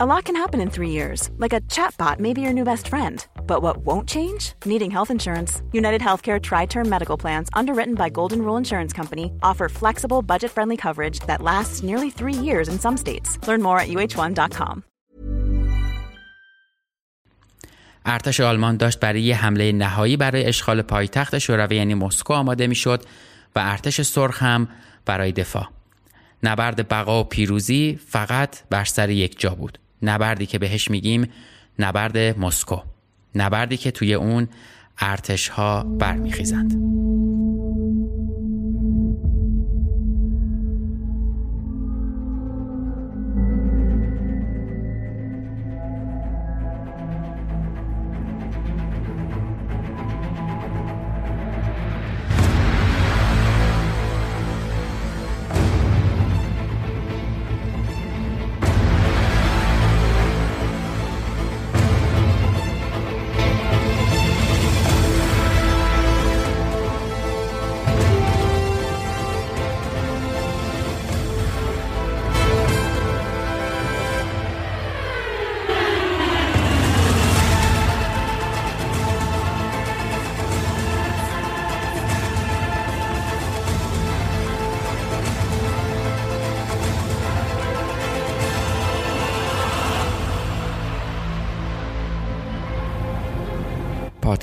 A lot can happen in three years, like a chatbot may be your new best friend. But what won't change? Needing health insurance. United Healthcare Tri Term Medical Plans, underwritten by Golden Rule Insurance Company, offer flexible, budget friendly coverage that lasts nearly three years in some states. Learn more at uh1.com. ارتش آلمان داشت برای یه حمله نهایی برای اشغال پایتخت شوروی یعنی مسکو آماده می‌شد و ارتش سرخ هم برای دفاع. نبرد بقا و پیروزی فقط بر سر یک جا بود. نبردی که بهش میگیم نبرد مسکو. نبردی که توی اون ارتش ها برمیخیزند.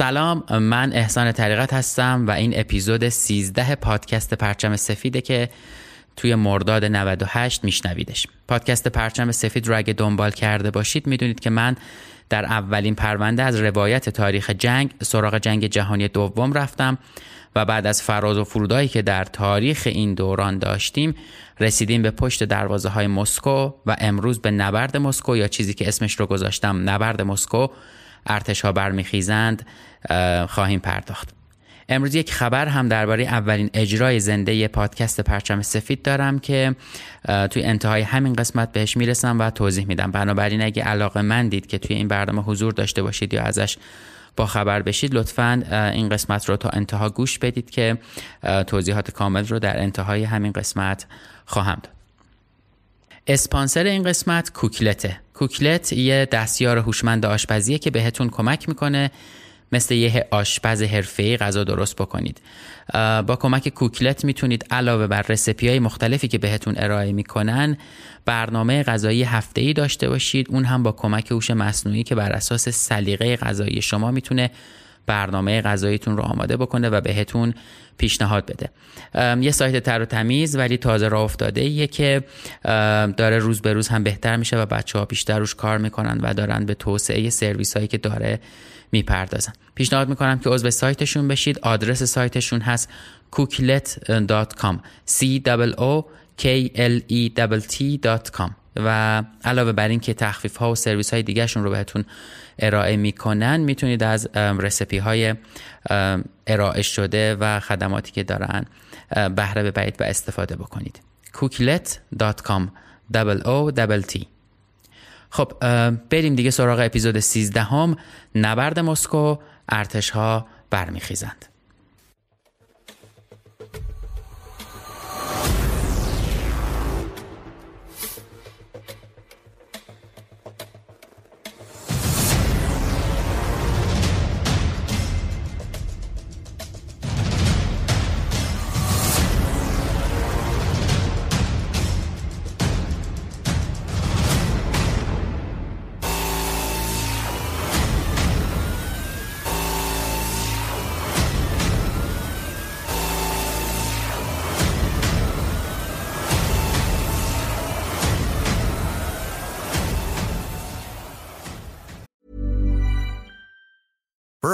سلام من احسان طریقت هستم و این اپیزود 13 پادکست پرچم سفیده که توی مرداد 98 میشنویدش. پادکست پرچم سفید رو اگه دنبال کرده باشید می‌دونید که من در اولین پرونده از روایت تاریخ جنگ سراغ جنگ جهانی دوم رفتم و بعد از فراز و فرودایی که در تاریخ این دوران داشتیم رسیدیم به پشت دروازه های مسکو و امروز به نبرد مسکو یا چیزی که اسمش رو گذاشتم نبرد مسکو ارتش ها برمیخیزند. خواهیم پرداخت. امروز یک خبر هم درباره اولین اجرای زنده پادکست پرچم سفید دارم که توی انتهای همین قسمت بهش می‌رسم و توضیح میدم. بنابراین اگه علاقه من دید که توی این برنامه حضور داشته باشید یا ازش با خبر بشید لطفا این قسمت رو تا انتها گوش بدید که توضیحات کامل رو در انتهای همین قسمت خواهم داد. اسپانسر این قسمت کوکلته. کوکلت یه دستیار هوشمند آشپزیه که بهتون کمک می‌کنه مثل یه آشپز حرفه‌ای غذا درست بکنید. با کمک کوکلت می‌تونید علاوه بر رسپی های مختلفی که بهتون ارائه می‌کنن برنامه غذایی هفته ای داشته باشید. اون هم با کمک هوش مصنوعی که بر اساس سلیقه غذایی شما می‌تونه برنامه غذاییتون رو آماده بکنه و بهتون پیشنهاد بده. یه سایت تر و تمیز ولی تازه راه افتاده. ایه که داره روز به روز هم بهتر میشه و بچه ها بیشتر روش کار می‌کنن و دارن به توسعه سرویس هایی که داره می‌پردازن. پیشنهاد می‌کنم که عضو سایتشون بشید. آدرس سایتشون هست cooklet.com c o k l e t.com و علاوه بر این که تخفیف ها و سرویس های دیگرشون رو بهتون ارائه می‌کنن می‌تونید از رسپی های ارائه شده و خدماتی که دارن بهره ببرید و استفاده بکنید. cooklet.com double o double t. خب بریم دیگه سراغ اپیزود 13 هم نبرد مسکو ارتش ها برمیخیزند.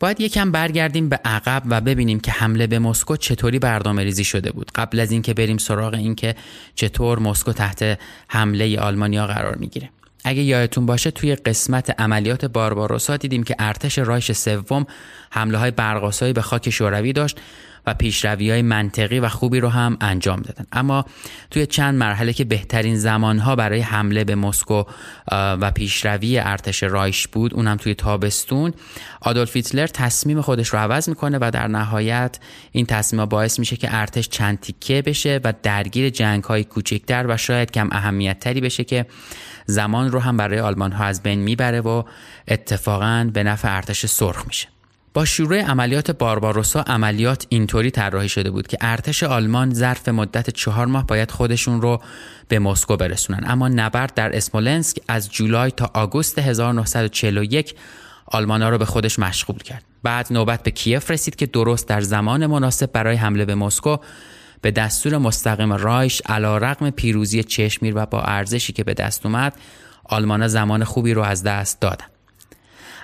باید یکم برگردیم به عقب و ببینیم که حمله به مسکو چطوری برنامه ریزی شده بود. قبل از اینکه بریم سراغ اینکه چطور مسکو تحت حمله آلمانیا قرار می‌گیره. اگه یادتون باشه توی قسمت عملیات بارباروسا دیدیم که ارتش رایش سوم حمله های برقاسایی به خاک شوروی داشت. و پیشروی های منطقی و خوبی رو هم انجام دادن. اما توی چند مرحله که بهترین زمانها برای حمله به مسکو و پیشروی ارتش رایش بود اونم توی تابستون آدولف هیتلر تصمیم خودش رو عوض می‌کنه و در نهایت این تصمیم باعث میشه که ارتش چند تیکه بشه و درگیر جنگ های کوچکتر و شاید کم اهمیت تری بشه که زمان رو هم برای آلمان ها از بین می‌بره و اتفاقا به نفع ارتش سرخ میشه. با شروع عملیات بارباروسا عملیات اینطوری طراحی شده بود که ارتش آلمان ظرف مدت چهار ماه باید خودشون رو به مسکو برسونن. اما نبرد در اسمولنسک از جولای تا آگوست 1941 آلمانا رو به خودش مشغول کرد. بعد نوبت به کیف رسید که درست در زمان مناسب برای حمله به مسکو به دستور مستقیم رایش علا رقم پیروزی چشمیر و با ارزشی که به دست اومد آلمانا زمان خوبی رو از دست دادن.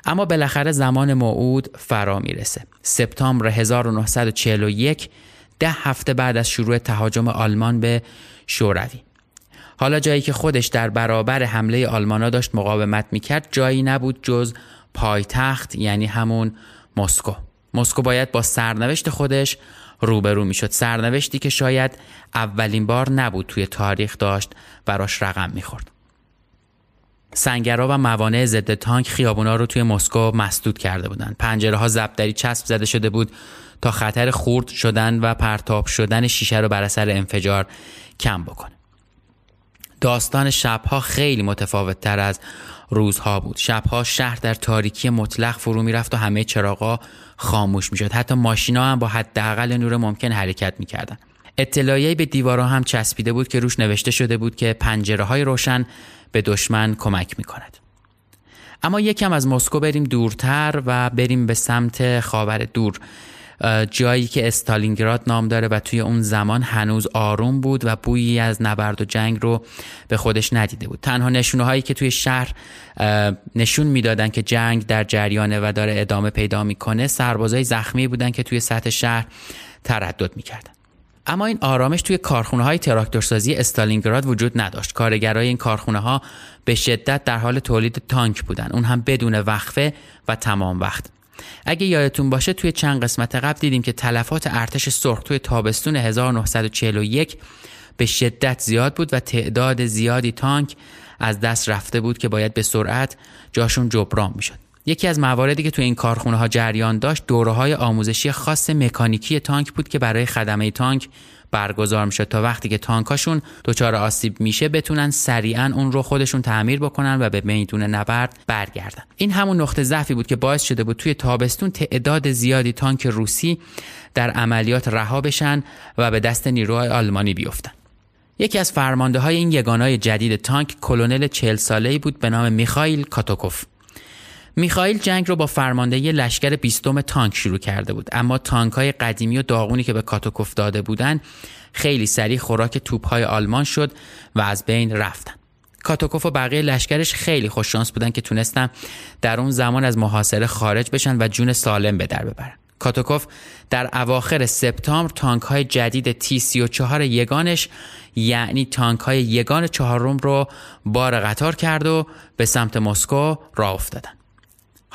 اما بالاخره زمان موعود فرا می‌رسه. سپتامبر 1941 ده هفته بعد از شروع تهاجم آلمان به شوروی. حالا جایی که خودش در برابر حمله آلمانا داشت مقاومت می‌کرد جایی نبود جز پایتخت یعنی همون مسکو. مسکو باید با سرنوشت خودش روبرو می‌شد. سرنوشتی که شاید اولین بار نبود توی تاریخ داشت براش رقم می‌خورد. سنگرها و موانع ضد تانک خیابونا رو توی مسکو مسدود کرده بودند. پنجره ها زبدری چسب زده شده بود تا خطر خورد شدن و پرتاب شدن شیشه رو بر اثر انفجار کم بکنه. داستان شبها خیلی متفاوت تر از روزها بود. شبها شهر در تاریکی مطلق فرو می‌رفت و همه چراغا خاموش می‌شد. حتی ماشینا هم با حداقل نور ممکن حرکت می‌کردن. اطلاعیه به دیوارها هم چسبیده بود که روش نوشته شده بود که پنجره های روشن به دشمن کمک می کند. اما یکم از مسکو بریم دورتر و بریم به سمت خاور دور جایی که استالینگراد نام داره و توی اون زمان هنوز آروم بود و بویی از نبرد و جنگ رو به خودش ندیده بود تنها نشونه هایی که توی شهر نشون می‌دادن که جنگ در جریانه و داره ادامه پیدا می‌کنه سربازای زخمی بودن که توی سطح شهر تردد می‌کردن اما این آرامش توی کارخونه های تراکتورسازی استالینگراد وجود نداشت. کارگرای این کارخونه ها به شدت در حال تولید تانک بودن. اون هم بدون وقفه و تمام وقت. اگه یادتون باشه توی چند قسمت قبل دیدیم که تلفات ارتش سرخ توی تابستون 1941 به شدت زیاد بود و تعداد زیادی تانک از دست رفته بود که باید به سرعت جاشون جبران می‌شد. یکی از مواردی که تو این کارخونه ها جریان داشت دوره های آموزشی خاص مکانیکی تانک بود که برای خدمه تانک برگزار می‌شد تا وقتی که تانکاشون دچار آسیب میشه بتونن سریعا اون رو خودشون تعمیر بکنن و به میدون نبرد برگردن. این همون نقطه ضعفی بود که باعث شده بود توی تابستون تعداد زیادی تانک روسی در عملیات رها بشن و به دست نیروهای آلمانی بیفتن. یکی از فرمانده های این یگانای جدید تانک کلونل چهل ساله‌ای بود به نام میخائیل کاتوکوف. میخائیل جنگ رو با فرماندهی لشکر بیستم تانک شروع کرده بود. اما تانک های قدیمی و داغونی که به کاتوکوف داده بودن خیلی سریع خوراک توپ های آلمان شد و از بین رفتن. کاتوکوف و بقیه لشکرش خیلی خوششانس بودن که تونستن در اون زمان از محاصره خارج بشن و جون سالم به در ببرن. کاتوکوف در اواخر سپتامبر تانک های جدید تی 34 یگانش یعنی تانک های یگان چهارم رو بار قطار کرد و به سمت مسکو راه افتادن.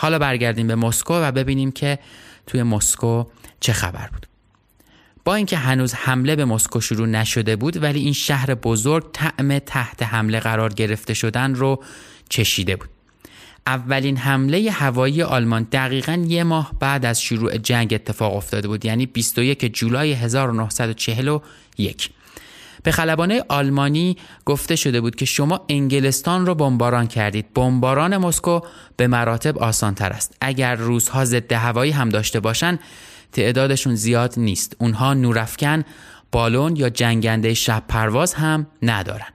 حالا برگردیم به مسکو و ببینیم که توی مسکو چه خبر بود. با اینکه هنوز حمله به مسکو شروع نشده بود ولی این شهر بزرگ طعم تحت حمله قرار گرفته شدن رو چشیده بود. اولین حمله هوایی آلمان دقیقا یه ماه بعد از شروع جنگ اتفاق افتاده بود یعنی 21 جولای 1941 به خلبانه آلمانی گفته شده بود که شما انگلستان رو بمباران کردید. بمباران مسکو به مراتب آسان تر است. اگر روزها ضد هوایی هم داشته باشند تعدادشون زیاد نیست. اونها نورافکن بالون یا جنگنده شب پرواز هم ندارن.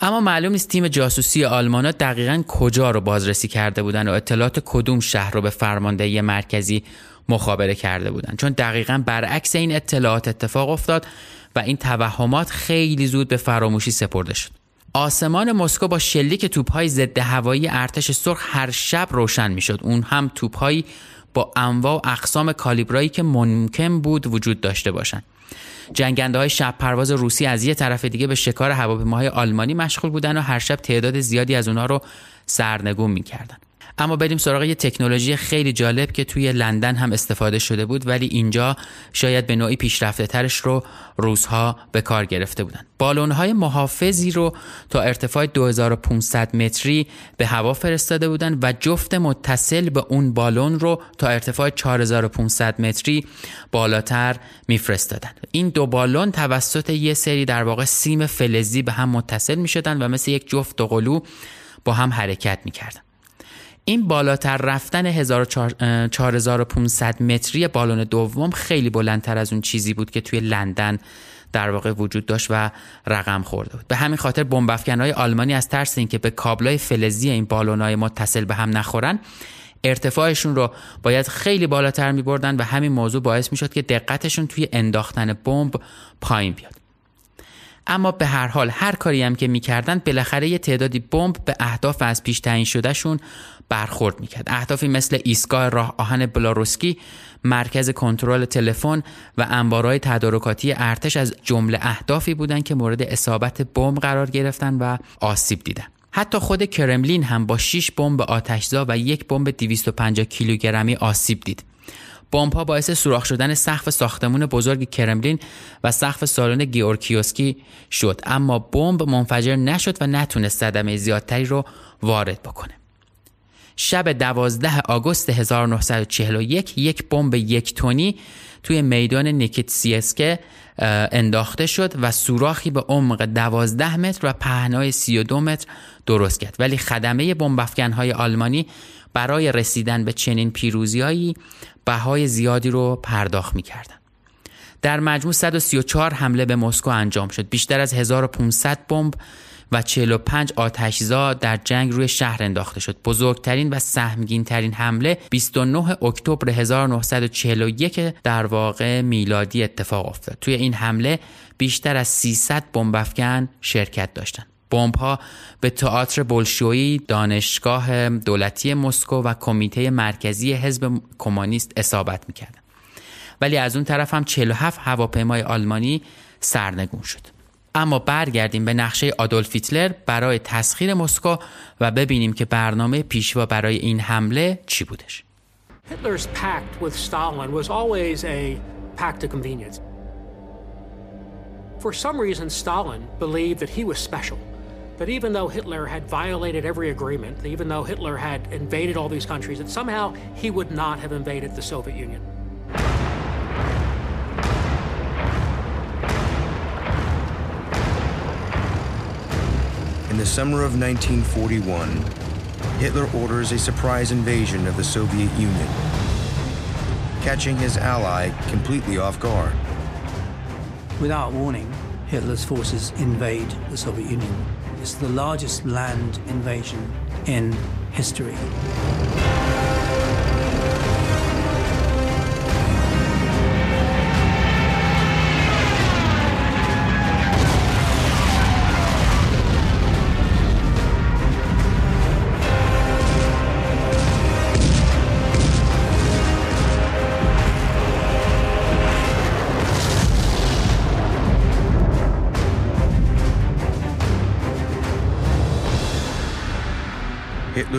اما معلوم نیست تیم جاسوسی آلمانا دقیقا کجا رو بازرسی کرده بودن و اطلاعات کدوم شهر رو به فرماندهی مرکزی مخابره کرده بودن. چون دقیقا برعکس این اطلاعات اتفاق افتاد و این توهمات خیلی زود به فراموشی سپرده شد. آسمان مسکو با شلیک توپهای ضد هوایی ارتش سرخ هر شب روشن می‌شد. اون هم توپهایی با انواع و اقسام کالیبرایی که ممکن بود وجود داشته باشند جنگنده های شب پرواز روسی از یه طرف دیگه به شکار هواپیماهای آلمانی مشغول بودن و هر شب تعداد زیادی از اونها رو سرنگون می‌کردن. اما بریم سراغ یه تکنولوژی خیلی جالب که توی لندن هم استفاده شده بود ولی اینجا شاید به نوعی پیشرفته ترش رو روزها به کار گرفته بودن بالون های محافظی رو تا ارتفاع 2500 متری به هوا فرستاده بودن و جفت متصل به اون بالون رو تا ارتفاع 4500 متری بالاتر میفرستادن این دو بالون توسط یه سری در واقع سیم فلزی به هم متصل می شدن و مثل یک جفت قلو با هم حرکت می کردن. این بالاتر رفتن 4500 متری بالون دوم خیلی بلندتر از اون چیزی بود که توی لندن در واقع وجود داشت و رقم خورده بود. به همین خاطر بمب های آلمانی از ترس اینکه به کابلای فلزی این بالونهای متصل به هم نخورن ارتفاعشون رو باید خیلی بالاتر می بردن و همین موضوع باعث می شد که دقتشون توی انداختن بمب پایین بیاد. اما به هر حال هر کاری هم که می‌کردن بالاخره یه تعدادی بمب به اهداف از پیش تعیین شدهشون برخورد می‌کرد. اهدافی مثل ایستگاه راه آهن بلاروسکی مرکز کنترل تلفن و انبارهای تدارکاتی ارتش از جمله اهدافی بودند که مورد اصابت بمب قرار گرفتن و آسیب دیدن حتی خود کرملین هم با 6 بمب آتشزا و یک بمب 250 کیلوگرمی آسیب دید. بمب ها باعث سوراخ شدن سقف ساختمون بزرگ کرملین و سقف سالن گئورگیوسکی شد. اما بمب منفجر نشد و نتونست صدمه زیادتری رو وارد بکنه. شب 12 آگوست 1941 یک بمب یک تونی توی میدان نیکیتسیسکه انداخته شد و سوراخی به عمق 12 متر و پهنای 32 متر درست کرد. ولی خدمه بمب های آلمانی برای رسیدن به چنین پیروزیایی بهای زیادی رو پرداخت می‌کردن. در مجموع 134 حمله به مسکو انجام شد. بیشتر از 1500 بمب و 45 آتشزا در جنگ روی شهر انداخته شد. بزرگترین و سهمگین ترین حمله 29 اکتبر 1941 در واقع میلادی اتفاق افتاد. توی این حمله بیشتر از 300 بمب شرکت داشتند. بمب ها به تئاتر بولشویی دانشگاه دولتی مسکو و کمیته مرکزی حزب کمونیست اصابت می‌کردند. ولی از اون طرف هم 47 هواپیمای آلمانی سرنگون شد. اما برگردیم به نقشه آدولف هیتلر برای تسخیر مسکو و ببینیم که برنامه پیشوا برای این حمله چی بودش. Hitler's pact with Stalin was always a pact of convenience. For some reason, Stalin believed that he was special. That even though Hitler had violated every agreement, even though Hitler had invaded all these countries, that somehow he would not have invaded the Soviet Union. In the summer of 1941, Hitler orders a surprise invasion of the Soviet Union, catching his ally completely off guard. Without warning, Hitler's forces invade the Soviet Union. It's the largest land invasion in history.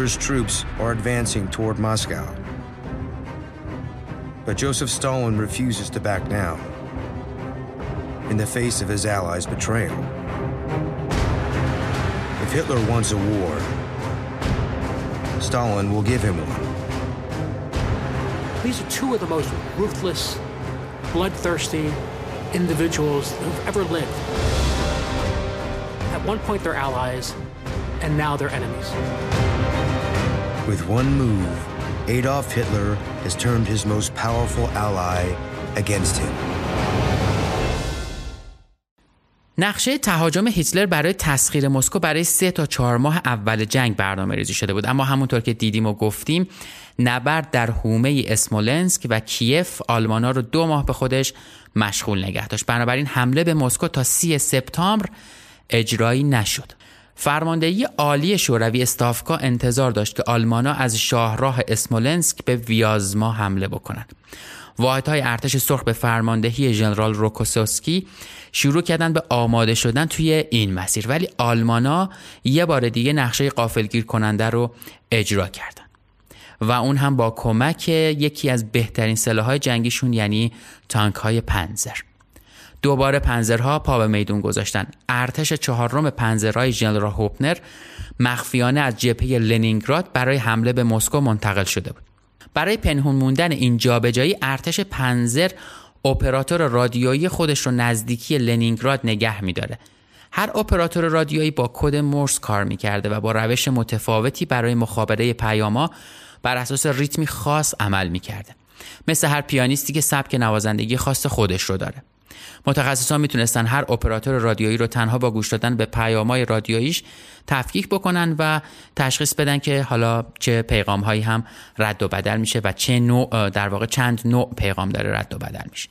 Hitler's troops are advancing toward Moscow. But Joseph Stalin refuses to back down in the face of his allies' betrayal. If Hitler wants a war, Stalin will give him one. These are two of the most ruthless, bloodthirsty individuals who've ever lived. At one point, they're allies, and now they're enemies. With one move, Adolf Hitler has turned his most powerful ally against him. نقشه تهاجم هیتلر برای تسخیر مسکو برای سه تا چهار ماه اول جنگ برنامه ریزی شده بود. اما همونطور که دیدیم و گفتیم نبرد در حومه اسمولنسک و کیف آلمانا رو دو ماه به خودش مشغول نگه داشت. بنابراین حمله به مسکو تا سی سپتامبر اجرایی نشد. فرماندهی عالی شوروی استافکا انتظار داشت که آلمانا از شاهراه اسمولنسک به ویازما حمله بکنند. واحدهای ارتش سرخ به فرماندهی ژنرال روکوسوسکی شروع کردن به آماده شدن توی این مسیر ولی آلمانا یه بار دیگه نقشه قافلگیر کننده رو اجرا کردن و اون هم با کمک یکی از بهترین سلاحهای جنگیشون یعنی تانک های پنزر دوباره پنزرها پا به میدون گذاشتن. ارتش چهارم پنزرهای ژنرال هوپنر مخفیانه از جبهه لنینگراد برای حمله به مسکو منتقل شده بود. برای پنهون موندن این جابجایی ارتش پنزر اپراتور رادیویی خودش رو نزدیکی لنینگراد نگه میداره. هر اپراتور رادیویی با کد مورس کار می‌کرده و با روش متفاوتی برای مخابره پیاما بر اساس ریتمی خاص عمل می‌کرده. مثل هر پیانیستی که سبک نوازندگی خاص خودش رو داره. متخصصان می‌تونستن هر اپراتور رادیویی رو تنها با گوش دادن به پیامهای رادیوییش تفکیک بکنن و تشخیص بدن که حالا چه پیغام هایی هم رد و بدل میشه و چه نوع در واقع چند نوع پیغام داره رد و بدل میشه.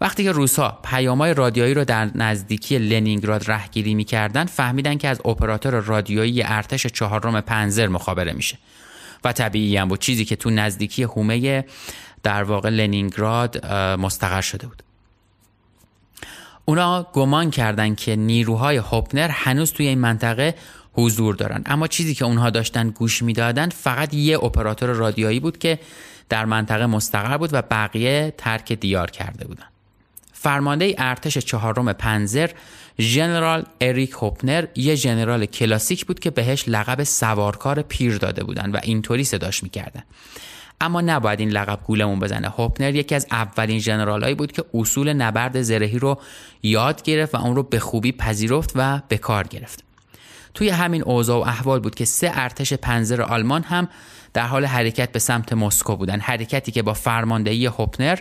وقتی که روسا پیامهای رادیویی رو در نزدیکی لنینگراد رهگیری می‌کردن فهمیدن که از اپراتور رادیویی ارتش چهارم پنزر مخابره میشه. و طبیعی هم بود چیزی که تو نزدیکی هومه در واقع لنینگراد مستقر شده بود. اونا گمان کردند که نیروهای هوپنر هنوز توی این منطقه حضور دارن. اما چیزی که اونها داشتن گوش می‌دادن فقط یه اپراتور رادیویی بود که در منطقه مستقر بود و بقیه ترک دیار کرده بودن. فرمانده ارتش چهارم پنزر ژنرال اریک هوپنر یه ژنرال کلاسیک بود که بهش لقب سوارکار پیر داده بودن و اینطوری صداش می‌کردن. اما نباید این لقب گولمون بزنه. هوپنر یکی از اولین ژنرالایی بود که اصول نبرد زرهی رو یاد گرفت و اون رو به خوبی پذیرفت و به کار گرفت. توی همین اوضاع و احوال بود که سه ارتش پنزر آلمان هم در حال حرکت به سمت مسکو بودن. حرکتی که با فرماندهی هوپنر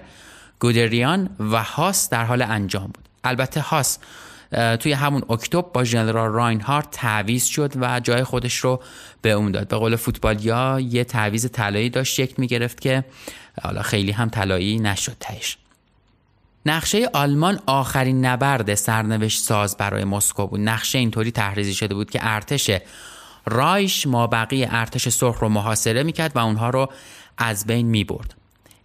گودریان و هاس در حال انجام بود. البته هاس توی همون اکتبر با ژنرال راینهارت تعویض شد و جای خودش رو به اون داد. به قول فوتبالیا یه تعویض طلایی داشت شکل می‌گرفت که حالا خیلی هم طلایی نشد تهش. نقشه آلمان آخرین نبرد سرنوشت ساز برای مسکو بود. نقشه اینطوری طرح‌ریزی شده بود که ارتش رایش مابقی ارتش سرخ رو محاصره می‌کرد و اونها رو از بین می‌برد.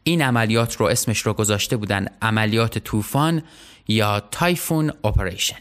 این عملیات رو اسمش رو گذاشته بودن عملیات طوفان. یا Typhoon Operation.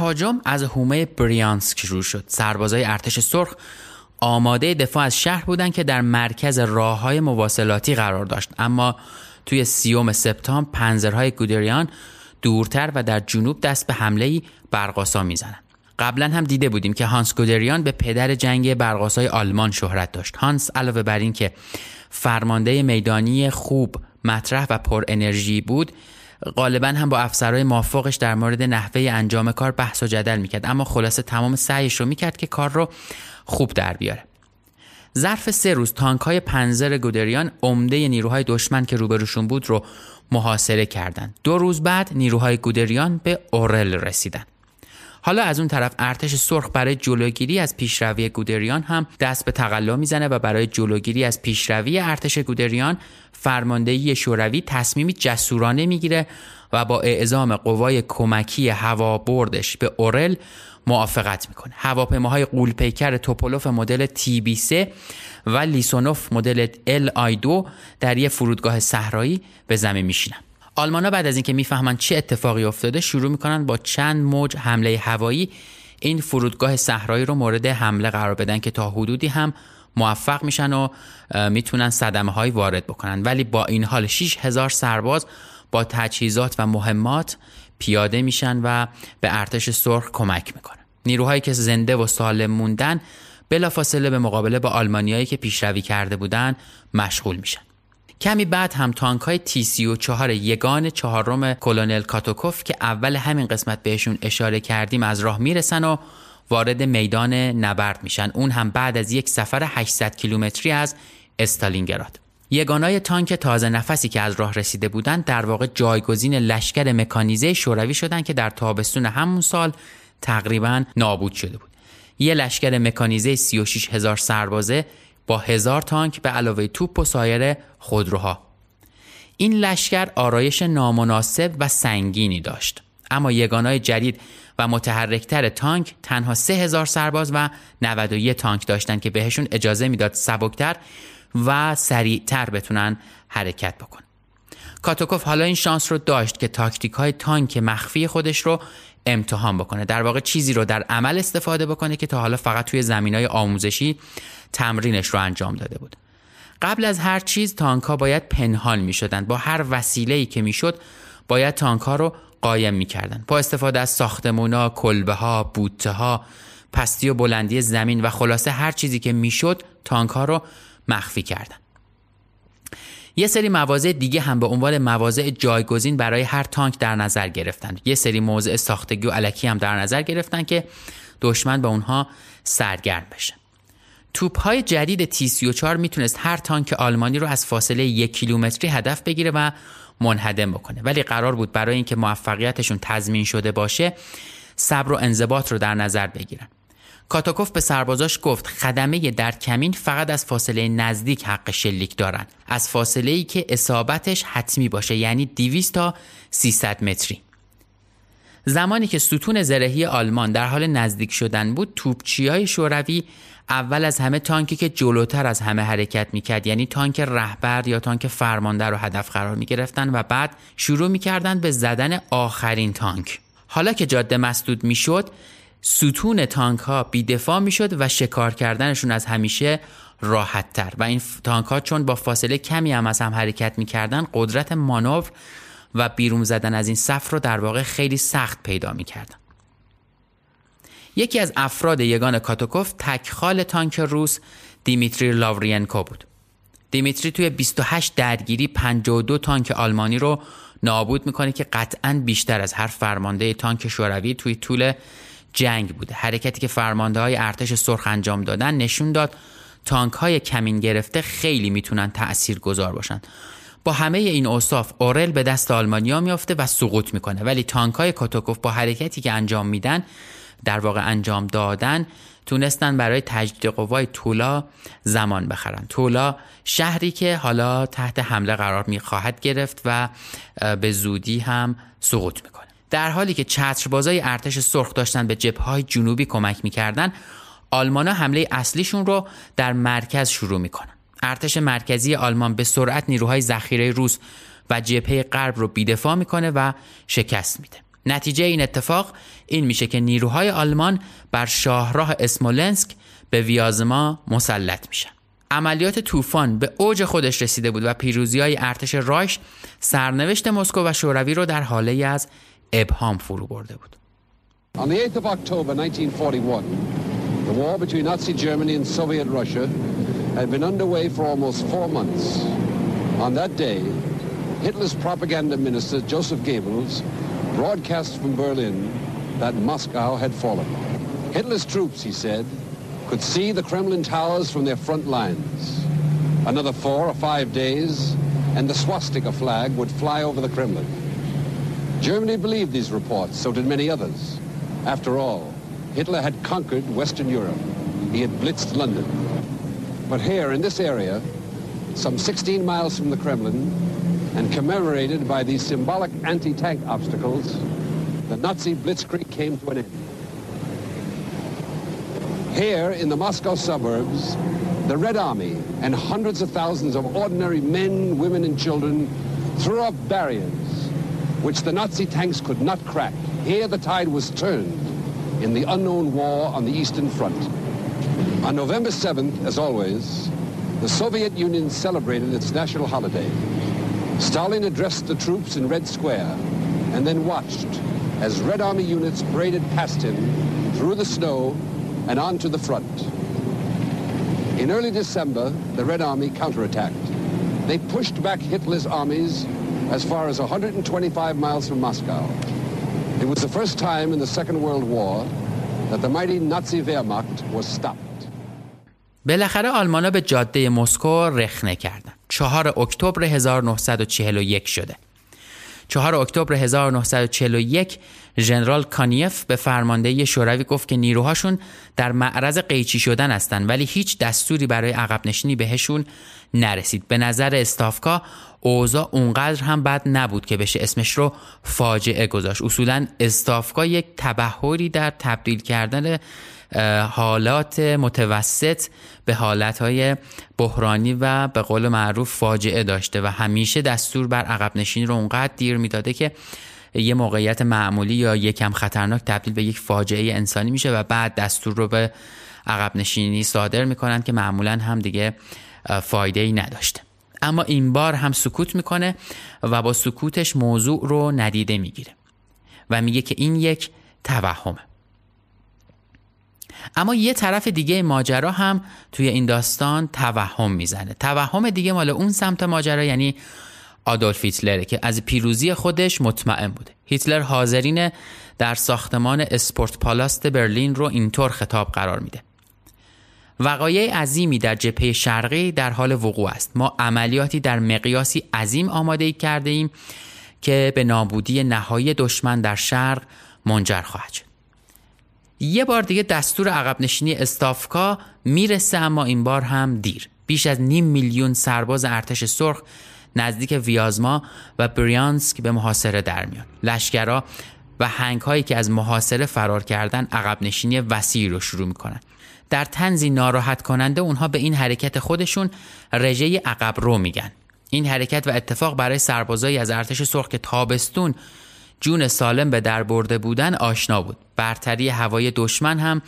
تهاجم از حومه بریانسک شروع شد. سربازای ارتش سرخ آماده دفاع از شهر بودند که در مرکز راه های مواصلاتی قرار داشت. اما توی سیوم سپتامبر پنزرهای گودریان دورتر و در جنوب دست به حمله برقاسا می‌زنند. قبلا هم دیده بودیم که هانس گودریان به پدر جنگ برقاسای آلمان شهرت داشت. هانس علاوه بر این که فرمانده میدانی خوب مطرح و پر انرژی بود غالبا هم با افسرهای مافوقش در مورد نحوه انجام کار بحث و جدل می‌کرد اما خلاصه تمام سعیش رو می‌کرد که کار رو خوب در بیاره ظرف سه روز تانک های پنزر گودریان عمده نیروهای دشمن که روبروشون بود رو محاصره کردند. دو روز بعد نیروهای گودریان به اورل رسیدند. حالا از اون طرف ارتش سرخ برای جلوگیری از پیشروی گودریان هم دست به تقلا می‌زنه و برای جلوگیری از پیشروی ارتش گودریان فرماندهی شوروی تصمیمی جسورانه می‌گیره و با اعزام قوای کمکی هوا بردش به اورل موافقت می‌کنه. هواپیماهای قولپیکر توپولوف مدل تی بی 3 و لیسونوف مدل ال آی 2 در یه فرودگاه صحرایی به زمین میشینن. آلمانا بعد از اینکه می‌فهمن چه اتفاقی افتاده شروع می‌کنن با چند موج حمله هوایی این فرودگاه صحرایی رو مورد حمله قرار بدن که تا حدودی هم موفق میشن و می‌تونن صدمه های وارد بکنن. ولی با این حال 6000 سرباز با تجهیزات و مهمات پیاده میشن و به ارتش سرخ کمک می‌کنن. نیروهایی که زنده و سالم موندن بلافاصله به مقابله با آلمانیایی که پیشروی کرده بودن مشغول میشن. کمی بعد هم تانک های تی سی و چهار یگان چهارم کلونل کاتوکوف که اول همین قسمت بهشون اشاره کردیم از راه می‌رسن و وارد میدان نبرد میشن. اون هم بعد از یک سفر 800 کیلومتری از استالینگراد. یگانای تانک تازه نفسی که از راه رسیده بودند در واقع جایگزین لشکر مکانیزه شوروی شدند که در تابستون همون سال تقریبا نابود شده بود. یه لشکر مکانیزه 36 هزار سربازه با هزار تانک به علاوه توپ و سایر خودروها. این لشکر آرایش نامناسب و سنگینی داشت. اما یگانای جدید و متحرکتر تانک تنها سه هزار سرباز و 91 تانک داشتند که بهشون اجازه می‌داد سبکتر و سریعتر بتونن حرکت بکنن کاتوکوف حالا این شانس رو داشت که تاکتیک های تانک مخفی خودش رو امتحان بکنه در واقع چیزی رو در عمل استفاده بکنه که تا حالا فقط توی زمین های آموزشی تمرینش رو انجام داده بود قبل از هر چیز تانک ها باید پنهان می شدن. با هر وسیله ای که می شد باید تانک ها رو قایم می کردن. با استفاده از ساختمونا، کلبه ها، بوته ها، پستی و بلندی زمین و خلاصه هر چیزی که می‌شد تانک رو مخفی کردن یه سری مواضع دیگه هم به عنوان مواضع جایگزین برای هر تانک در نظر گرفتن. یه سری موضع ساختگی و علکی هم در نظر گرفتن که دشمن به اونها سرگرم بشه. توپ های جدید تی 34 می‌تونست هر تانک آلمانی رو از فاصله یک کیلومتری هدف بگیره و منهدم بکنه. ولی قرار بود برای اینکه موفقیتشون تضمین شده باشه صبر و انضباط رو در نظر بگیرن. کاتاکوف به سربازاش گفت خدمه در کمین فقط از فاصله نزدیک حق شلیک دارن. از فاصله ای که اصابتش حتمی باشه یعنی 200 تا 300 متری. زمانی که ستون زرهی آلمان در حال نزدیک شدن بود توپچی های شوروی اول از همه تانکی که جلوتر از همه حرکت می‌کرد یعنی تانک رهبر یا تانک فرمانده رو هدف قرار می‌گرفتن و بعد شروع می‌کردن به زدن آخرین تانک. حالا که جاده مسدود می‌شد ستون تانک ها بیدفاع می شد و شکار کردنشون از همیشه راحت تر و این تانک ها چون با فاصله کمی هم از هم حرکت می کردن قدرت مانور و بیرون زدن از این صف رو در واقع خیلی سخت پیدا می کردن. یکی از افراد یگان کاتوکوف تکخال تانک روس دیمیتری لاورینکو بود. دیمیتری توی 28 درگیری 52 تانک آلمانی رو نابود می‌کنه که قطعا بیشتر از هر فرمانده تانک شوروی توی طول جنگ بوده. حرکتی که فرمانده های ارتش سرخ انجام دادن نشون داد تانک های کمین گرفته خیلی می‌تونن تأثیر گذار باشن. با همه این اوصاف اورل به دست آلمانیا میافته و سقوط می‌کنه. ولی تانک های کاتوکوف با حرکتی که انجام میدن در واقع انجام دادن تونستن برای تجدید قوای تولا زمان بخرن. تولا شهری که حالا تحت حمله قرار می‌خواهد گرفت و به زودی هم سقوط می‌کنه. در حالی که چتربازای ارتش سرخ داشتن به جبهه جنوبی کمک می‌کردن آلمانا حمله اصلیشون رو در مرکز شروع می‌کنن. ارتش مرکزی آلمان به سرعت نیروهای ذخیره روس و جبهه غرب رو بیدفاع می‌کنه و شکست میده. نتیجه این اتفاق این میشه که نیروهای آلمان بر شاهراه اسمولنسک به ویازما مسلط میشن. عملیات طوفان به اوج خودش رسیده بود و پیروزی های ارتش رایش سرنوشت مسکو و شوروی رو در حاله از ابهام فرو برده بود. On the 8th of October 1941, the war between Nazi Germany and Soviet Russia had been underway for almost four months. On that day, Hitler's propaganda minister, Joseph Goebbels, broadcast from Berlin that Moscow had fallen. Hitler's troops, he said, could see the Kremlin towers from their front lines. Another four or five days, and the swastika flag would fly over the Kremlin. Germany believed these reports, so did many others. After all, Hitler had conquered Western Europe. He had blitzed London. But here, in this area, some 16 miles from the Kremlin, and commemorated by these symbolic anti-tank obstacles, the Nazi blitzkrieg came to an end. Here, in the Moscow suburbs, the Red Army and hundreds of thousands of ordinary men, women, and children threw up barriers which the Nazi tanks could not crack. Here the tide was turned in the unknown war on the Eastern Front. On November 7th, as always, the Soviet Union celebrated its national holiday. Stalin addressed the troops in Red Square and then watched as Red Army units paraded past him through the snow and onto the front. In early December, the Red Army counterattacked. They pushed back Hitler's armies as far as 125 miles from Moscow. It was the first time in the Second World War that the mighty Nazi Wehrmacht was stopped. بالاخره آلمانا به جاده مسکو رخنه کردن. 4 اکتبر 1941 شده. 4 اکتبر 1941 ژنرال کانیف به فرماندهی شوروی گفت که نیروهاشون در معرض قیچی شدن هستند ولی هیچ دستوری برای عقب نشینی بهشون نرسید. به نظر استافکا اوضاع اونقدر هم بد نبود که بشه اسمش رو فاجعه گذاشت. اصولا استافکا یک تبهری در تبدیل کردن حالات متوسط به حالتهای بحرانی و به قول معروف فاجعه داشته و همیشه دستور بر عقب نشینی رو اونقدر دیر می‌داده که یه موقعیت معمولی یا یکم خطرناک تبدیل به یک فاجعه انسانی میشه و بعد دستور رو به عقب نشینی صادر می‌کنن که معمولا هم دیگه فایده ای نداشته. اما این بار هم سکوت می‌کنه و با سکوتش موضوع رو ندیده می‌گیره و میگه که این یک توهمه. اما یه طرف دیگه ماجرا هم توی این داستان توهم می‌زنه. توهم دیگه مال اون سمت ماجرا یعنی آدولف هیتلره که از پیروزی خودش مطمئن بوده. هیتلر حاضرین در ساختمان اسپورت پالاست برلین رو اینطور خطاب قرار میده. وقایع عظیمی در جبهه شرقی در حال وقوع است. ما عملیاتی در مقیاسی عظیم آماده کرده ایم که به نابودی نهایی دشمن در شرق منجر خواهد شد. یه بار دیگه دستور عقب نشینی استافکا می‌رسه اما این بار هم دیر. بیش از نیم میلیون سرباز ارتش سرخ نزدیک ویازما و بریانسک به محاصره در میان. لشکرها و هنگ هایی که از محاصره فرار کردن عقب نشینی وسیعی رو شروع می‌کنن. در تنزی ناراحت کننده اونها به این حرکت خودشون رژه عقب رو میگن. این حرکت و اتفاق برای سربازایی از ارتش سرخ که تابستون جون سالم به در برده بودن آشنا بود. برتری هوای دشمن هم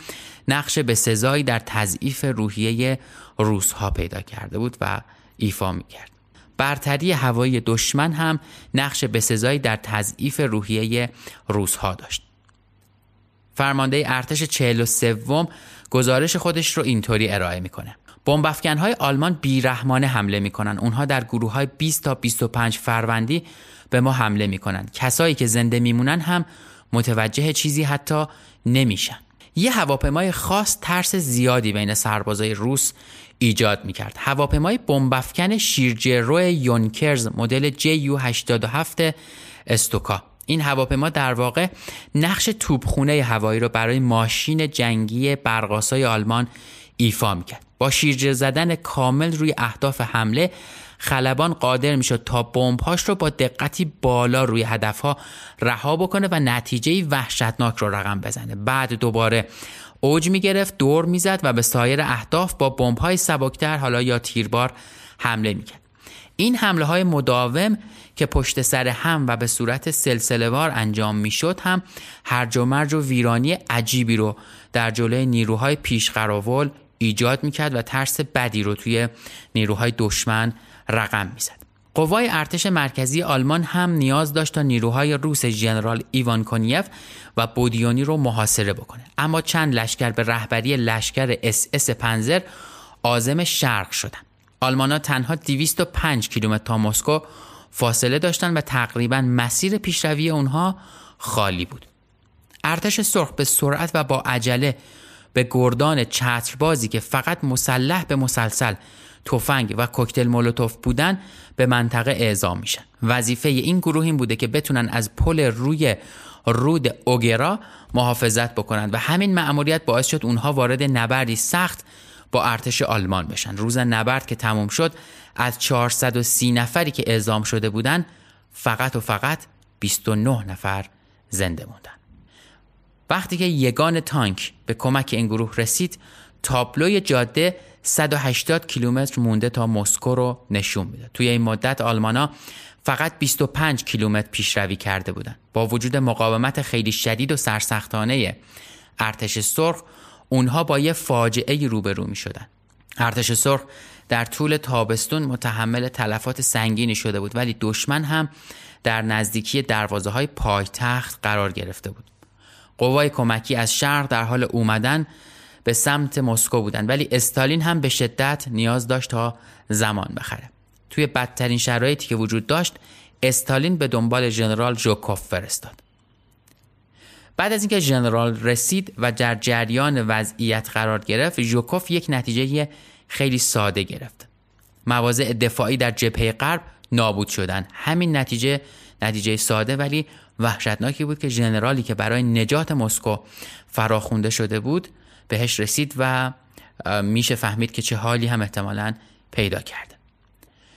نقش به سزایی در تضعیف روحیه روسها پیدا کرده بود و ایفا می‌کرد برتری هوایی دشمن هم نقش بسزایی در تضعیف روحیه روسها داشت. فرمانده ارتش 43 گزارش خودش رو اینطوری ارائه می‌کنه. بمب های آلمان بیرحمانه حمله می‌کنن. اونها در گروه های 20 تا 25 فروندی به ما حمله می‌کنن. کسایی که زنده میمونن هم متوجه چیزی حتی نمیشن. یه هواپیمای خاص ترس زیادی بین سربازای روس ایجاد می‌کرد هواپیمای بمبافکن شیرجرو یونکرز مدل JU 87 استوکا این هواپیما در واقع نقش توپخونه هوایی رو برای ماشین جنگی برقاسای آلمان ایفا می‌کرد. با شیرجه زدن کامل روی اهداف حمله خلبان قادر می‌شد تا بمبهاش رو با دقتی بالا روی هدفها رها بکنه و نتیجه وحشتناک رو رقم بزنه. بعد دوباره اوج می گرفت دور می‌زد و به سایر اهداف با بمب های سبکتر حالا یا تیربار حمله می‌کرد. این حمله های مداوم که پشت سر هم و به صورت سلسلهوار انجام می‌شد هم هرج و مرج و ویرانی عجیبی رو در جلوی نیروهای پیشقراول ایجاد می‌کرد و ترس بدی رو توی نیروهای دشمن رقم می‌زد. قوای ارتش مرکزی آلمان هم نیاز داشت تا نیروهای روس ژنرال ایوان کونیف و بودیونی رو محاصره بکنه. اما چند لشکر به رهبری لشکر اس اس پنزر آزم شرق شدن آلمانا تنها 205 کیلومتر تا مسکو فاصله داشتن و تقریبا مسیر پیشروی اونها خالی بود. ارتش سرخ به سرعت و با عجله به گردان چتربازی که فقط مسلح به مسلسل تفنگ و کوکتل مولوتوف بودن به منطقه اعزام میشن. وظیفه این گروه این بوده که بتونن از پل روی رود اوگرا محافظت بکنند و همین مأموریت باعث شد اونها وارد نبردی سخت با ارتش آلمان بشن. روز نبرد که تموم شد از 430 نفری که اعزام شده بودن فقط و فقط 29 نفر زنده موندن. وقتی که یگان تانک به کمک این گروه رسید تابلوی جاده 180 کیلومتر مونده تا مسکو رو نشون میده توی این مدت آلمانا فقط 25 کیلومتر پیشروی کرده بودند با وجود مقاومت خیلی شدید و سرسختانه ارتش سرخ اونها با یه فاجعه روبرو می شدن ارتش سرخ در طول تابستون متحمل تلفات سنگینی شده بود ولی دشمن هم در نزدیکی دروازه های پایتخت قرار گرفته بود. قوای کمکی از شرق در حال اومدن به سمت مسکو بودن. ولی استالین هم به شدت نیاز داشت تا زمان بخره. توی بدترین شرایطی که وجود داشت استالین به دنبال ژنرال ژوکوف فرستاد. بعد از اینکه ژنرال رسید و در جریان وضعیت قرار گرفت ژوکوف یک نتیجه خیلی ساده گرفت. مواضع دفاعی در جبهه غرب نابود شدن. همین نتیجه نتیجه ساده ولی وحشتناکی بود که ژنرالی که برای نجات مسکو فراخونده شده بود بهش رسید و میشه فهمید که چه حالی هم احتمالا پیدا کرده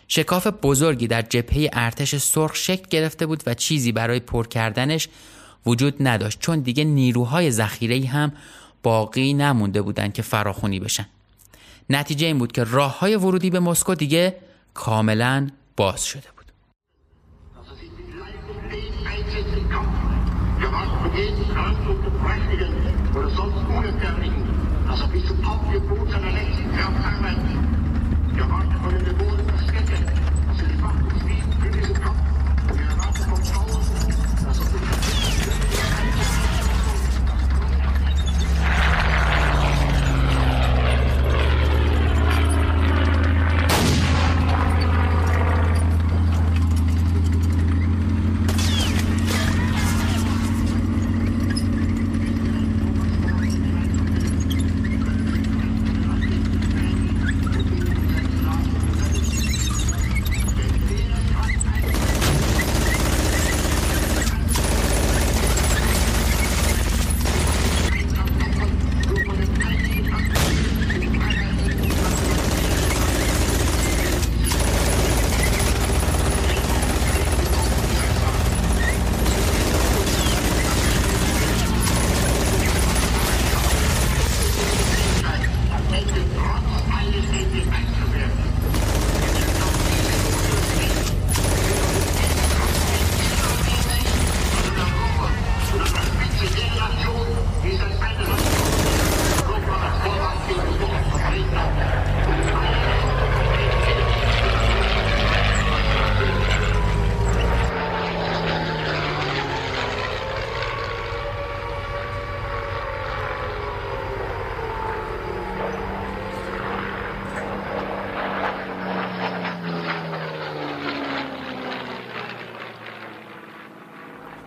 شکاف بزرگی در جبهه ارتش سرخ شکل گرفته بود و چیزی برای پر کردنش وجود نداشت چون دیگه نیروهای ذخیره هم باقی نمونده بودند که فراخونی بشن. نتیجه این بود که راه های ورودی به مسکو دیگه کاملا باز شده jeden Anflug des Prächtigen oder sonst Unentbehrlichen, also bis zum Hauptgebot seiner letzten Kraft arbeiten, gehorcht von den Geboten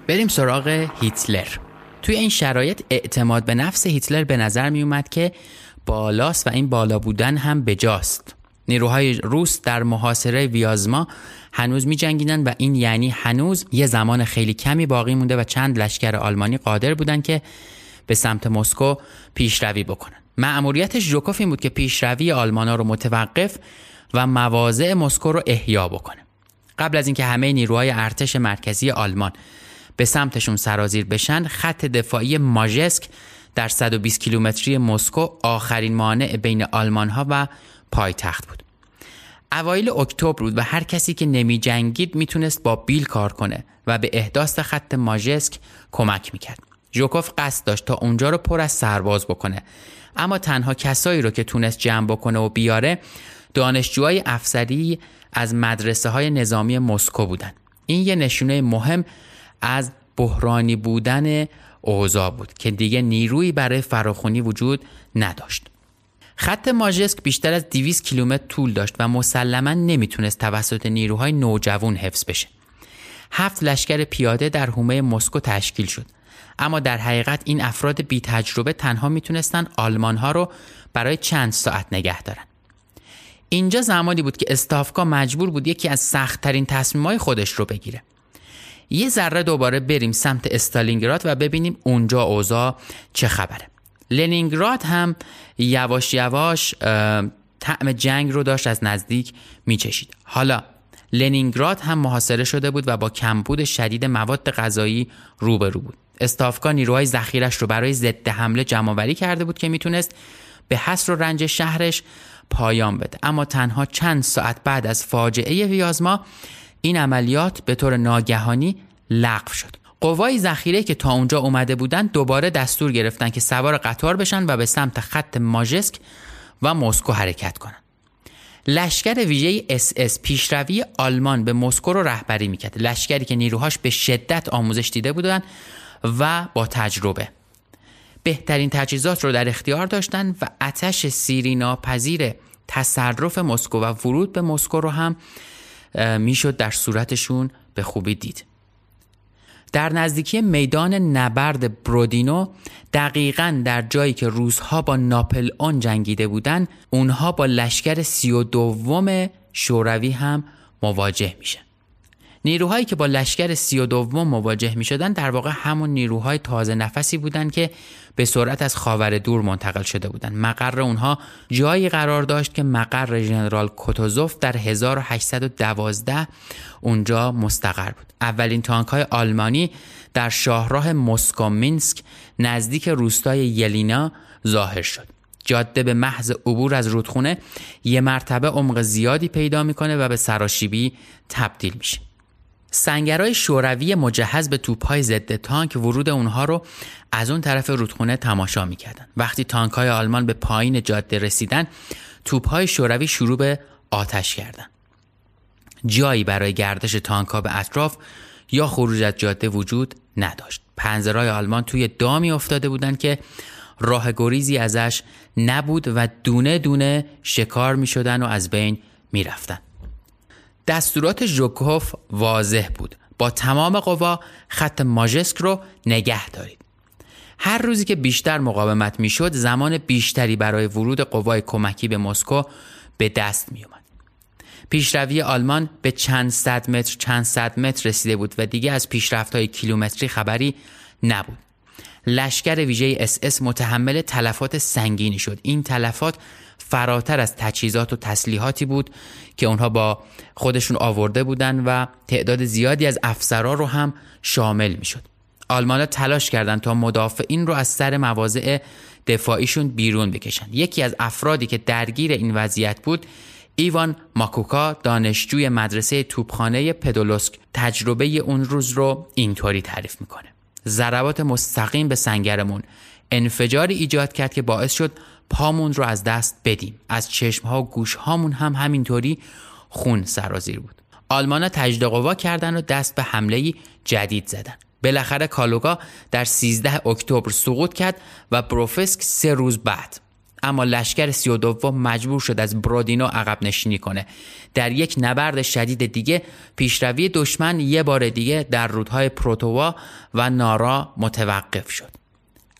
بریم سراغ هیتلر. توی این شرایط اعتماد به نفس هیتلر به نظر می اومد که بالاست و این بالا بودن هم بجاست. نیروهای روس در محاصره ویازما هنوز می جنگیدن و این یعنی هنوز یه زمان خیلی کمی باقی مونده و چند لشکر آلمانی قادر بودن که به سمت مسکو پیشروی بکنن. مأموریت ژوکوف این بود که پیشروی آلمانا رو متوقف و مواضع مسکو رو احیا بکنه. قبل از اینکه همه نیروهای ارتش مرکزی آلمان به سمتشون سرازیر بشن خط دفاعی ماژسک در 120 کیلومتری مسکو آخرین مانع بین آلمان ها و پایتخت بود. اوایل اکتبر بود و هر کسی که نمی جنگید می‌تونست با بیل کار کنه و به احداث خط ماژسک کمک می‌کرد. ژوکوف قصد داشت تا اونجا رو پر از سرباز بکنه. اما تنها کسایی رو که تونست جمع بکنه و بیاره دانشجوهای افسری از مدرسه های نظامی مسکو بودن. این یه نشونه مهم از بحرانی بودن اوضاع بود که دیگه نیرویی برای فراخونی وجود نداشت. خط ماژسک بیشتر از 200 کیلومتر طول داشت و مسلما نمی‌تونست توسط نیروهای نوجوان حفظ بشه. هفت لشکر پیاده در حومه مسکو تشکیل شد. اما در حقیقت این افراد بی تجربه تنها می‌تونستن آلمان ها رو برای چند ساعت نگه دارن. اینجا زمانی بود که استافکا مجبور بود یکی از سختترین تصمیمهای خودش رو بگیره. یه ذره دوباره بریم سمت استالینگراد و ببینیم اونجا اوضاع چه خبره. لنینگراد هم یواش یواش طعم جنگ رو داشت از نزدیک میچشید. حالا لنینگراد هم محاصره شده بود و با کمبود شدید مواد غذایی روبرو بود. استافکا نیروهای ذخیرش رو برای ضد حمله جمعآوری کرده بود که می‌تونست به حصر و رنج شهرش پایان بده. اما تنها چند ساعت بعد از فاجعه ویازما این عملیات به طور ناگهانی لغو شد. قوای ذخیره که تا اونجا اومده بودند دوباره دستور گرفتن که سوار قطار بشن و به سمت خط موژایسک و مسکو حرکت کنند. لشکر ویژه اس اس پیشروی آلمان به مسکو رو رهبری می‌کرد. لشکری که نیروهاش به شدت آموزش دیده بودند و با تجربه. بهترین تجهیزات رو در اختیار داشتن و اتش سیری ناپذیر تصرف مسکو و ورود به مسکو رو هم می‌شد در صورتشون به خوبی دید. در نزدیکی میدان نبرد برودینو دقیقا در جایی که روزها با ناپل آن جنگیده بودند اونها با لشکر سی و دوم شوروی هم مواجه میشه نیروهایی که با لشکر سی و دوم مواجه می شدن در واقع همون نیروهای تازه نفسی بودند که به سرعت از خاور دور منتقل شده بودند. مقر اونها جایی قرار داشت که مقر ژنرال کوتوزوف در 1812 اونجا مستقر بود. اولین تانک های آلمانی در شاهراه مسکو مینسک نزدیک روستای یلینا ظاهر شد. جاده به محض عبور از رودخونه یه مرتبه عمق زیادی پیدا می‌کنه و به سراشیبی تبدیل میشه. سنگرهای شوروی مجهز به توپهای ضد تانک ورود اونها رو از اون طرف رودخونه تماشا می‌کردن. وقتی تانک های آلمان به پایین جاده رسیدن توپهای شوروی شروع به آتش کردن. جایی برای گردش تانک ها به اطراف یا خروج از جاده وجود نداشت. پنزرهای آلمان توی دامی افتاده بودند که راه گریزی ازش نبود و دونه دونه شکار می شدن و از بین می رفتن. دستورات ژوکوف واضح بود. با تمام قوا خط ماژسک رو نگه دارید. هر روزی که بیشتر مقاومت می‌شد زمان بیشتری برای ورود قوای کمکی به مسکو به دست می اومد. پیشروی آلمان به چند صد متر چند صد متر رسیده بود و دیگه از پیشرفت های کیلومتری خبری نبود. لشکر ویژه اس اس متحمل تلفات سنگینی شد. این تلفات فراتر از تجهیزات و تسلیحاتی بود که اونها با خودشون آورده بودن و تعداد زیادی از افسرا رو هم شامل می‌شد. آلمانا تلاش کردند تا مدافعین رو از سر مواضع دفاعیشون بیرون بکشن. یکی از افرادی که درگیر این وضعیت بود ایوان ماکوکا دانشجوی مدرسه توپخانه پودولسک تجربه اون روز رو اینطوری تعریف می‌کنه. ضربات مستقیم به سنگرمون انفجاری ایجاد کرد که باعث شد پامون رو از دست بدیم. از چشمها و گوشهامون هم همینطوری خون سرازیر بود. آلمانا تجد قوا کردن و دست به حمله جدید زدن. بالاخره کالوگا در 13 اکتبر سقوط کرد و بروفسک سه روز بعد. اما لشکر سی و دوم مجبور شد از برودینو عقب نشینی کنه. در یک نبرد شدید دیگه پیشروی دشمن یه بار دیگه در رودهای پروتوا و نارا متوقف شد.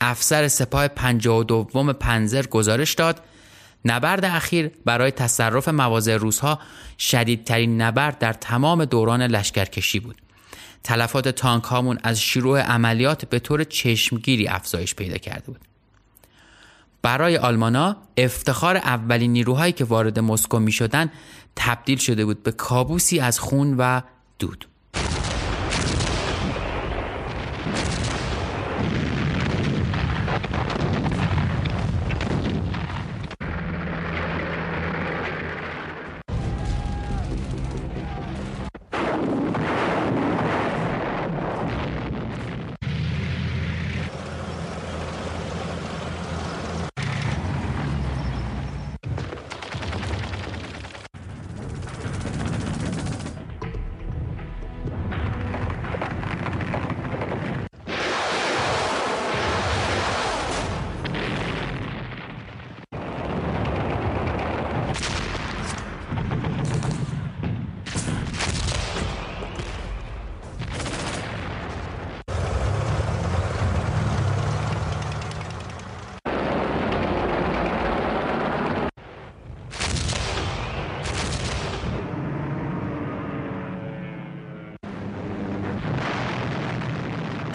افسر سپاه 52 پنزر گزارش داد نبرد اخیر برای تصرف مواضع روزها شدیدترین نبرد در تمام دوران لشکرکشی بود. تلفات تانک هامون از شروع عملیات به طور چشمگیری افزایش پیدا کرده بود. برای آلمانا افتخار اولین نیروهایی که وارد مسکو می شدن تبدیل شده بود به کابوسی از خون و دود.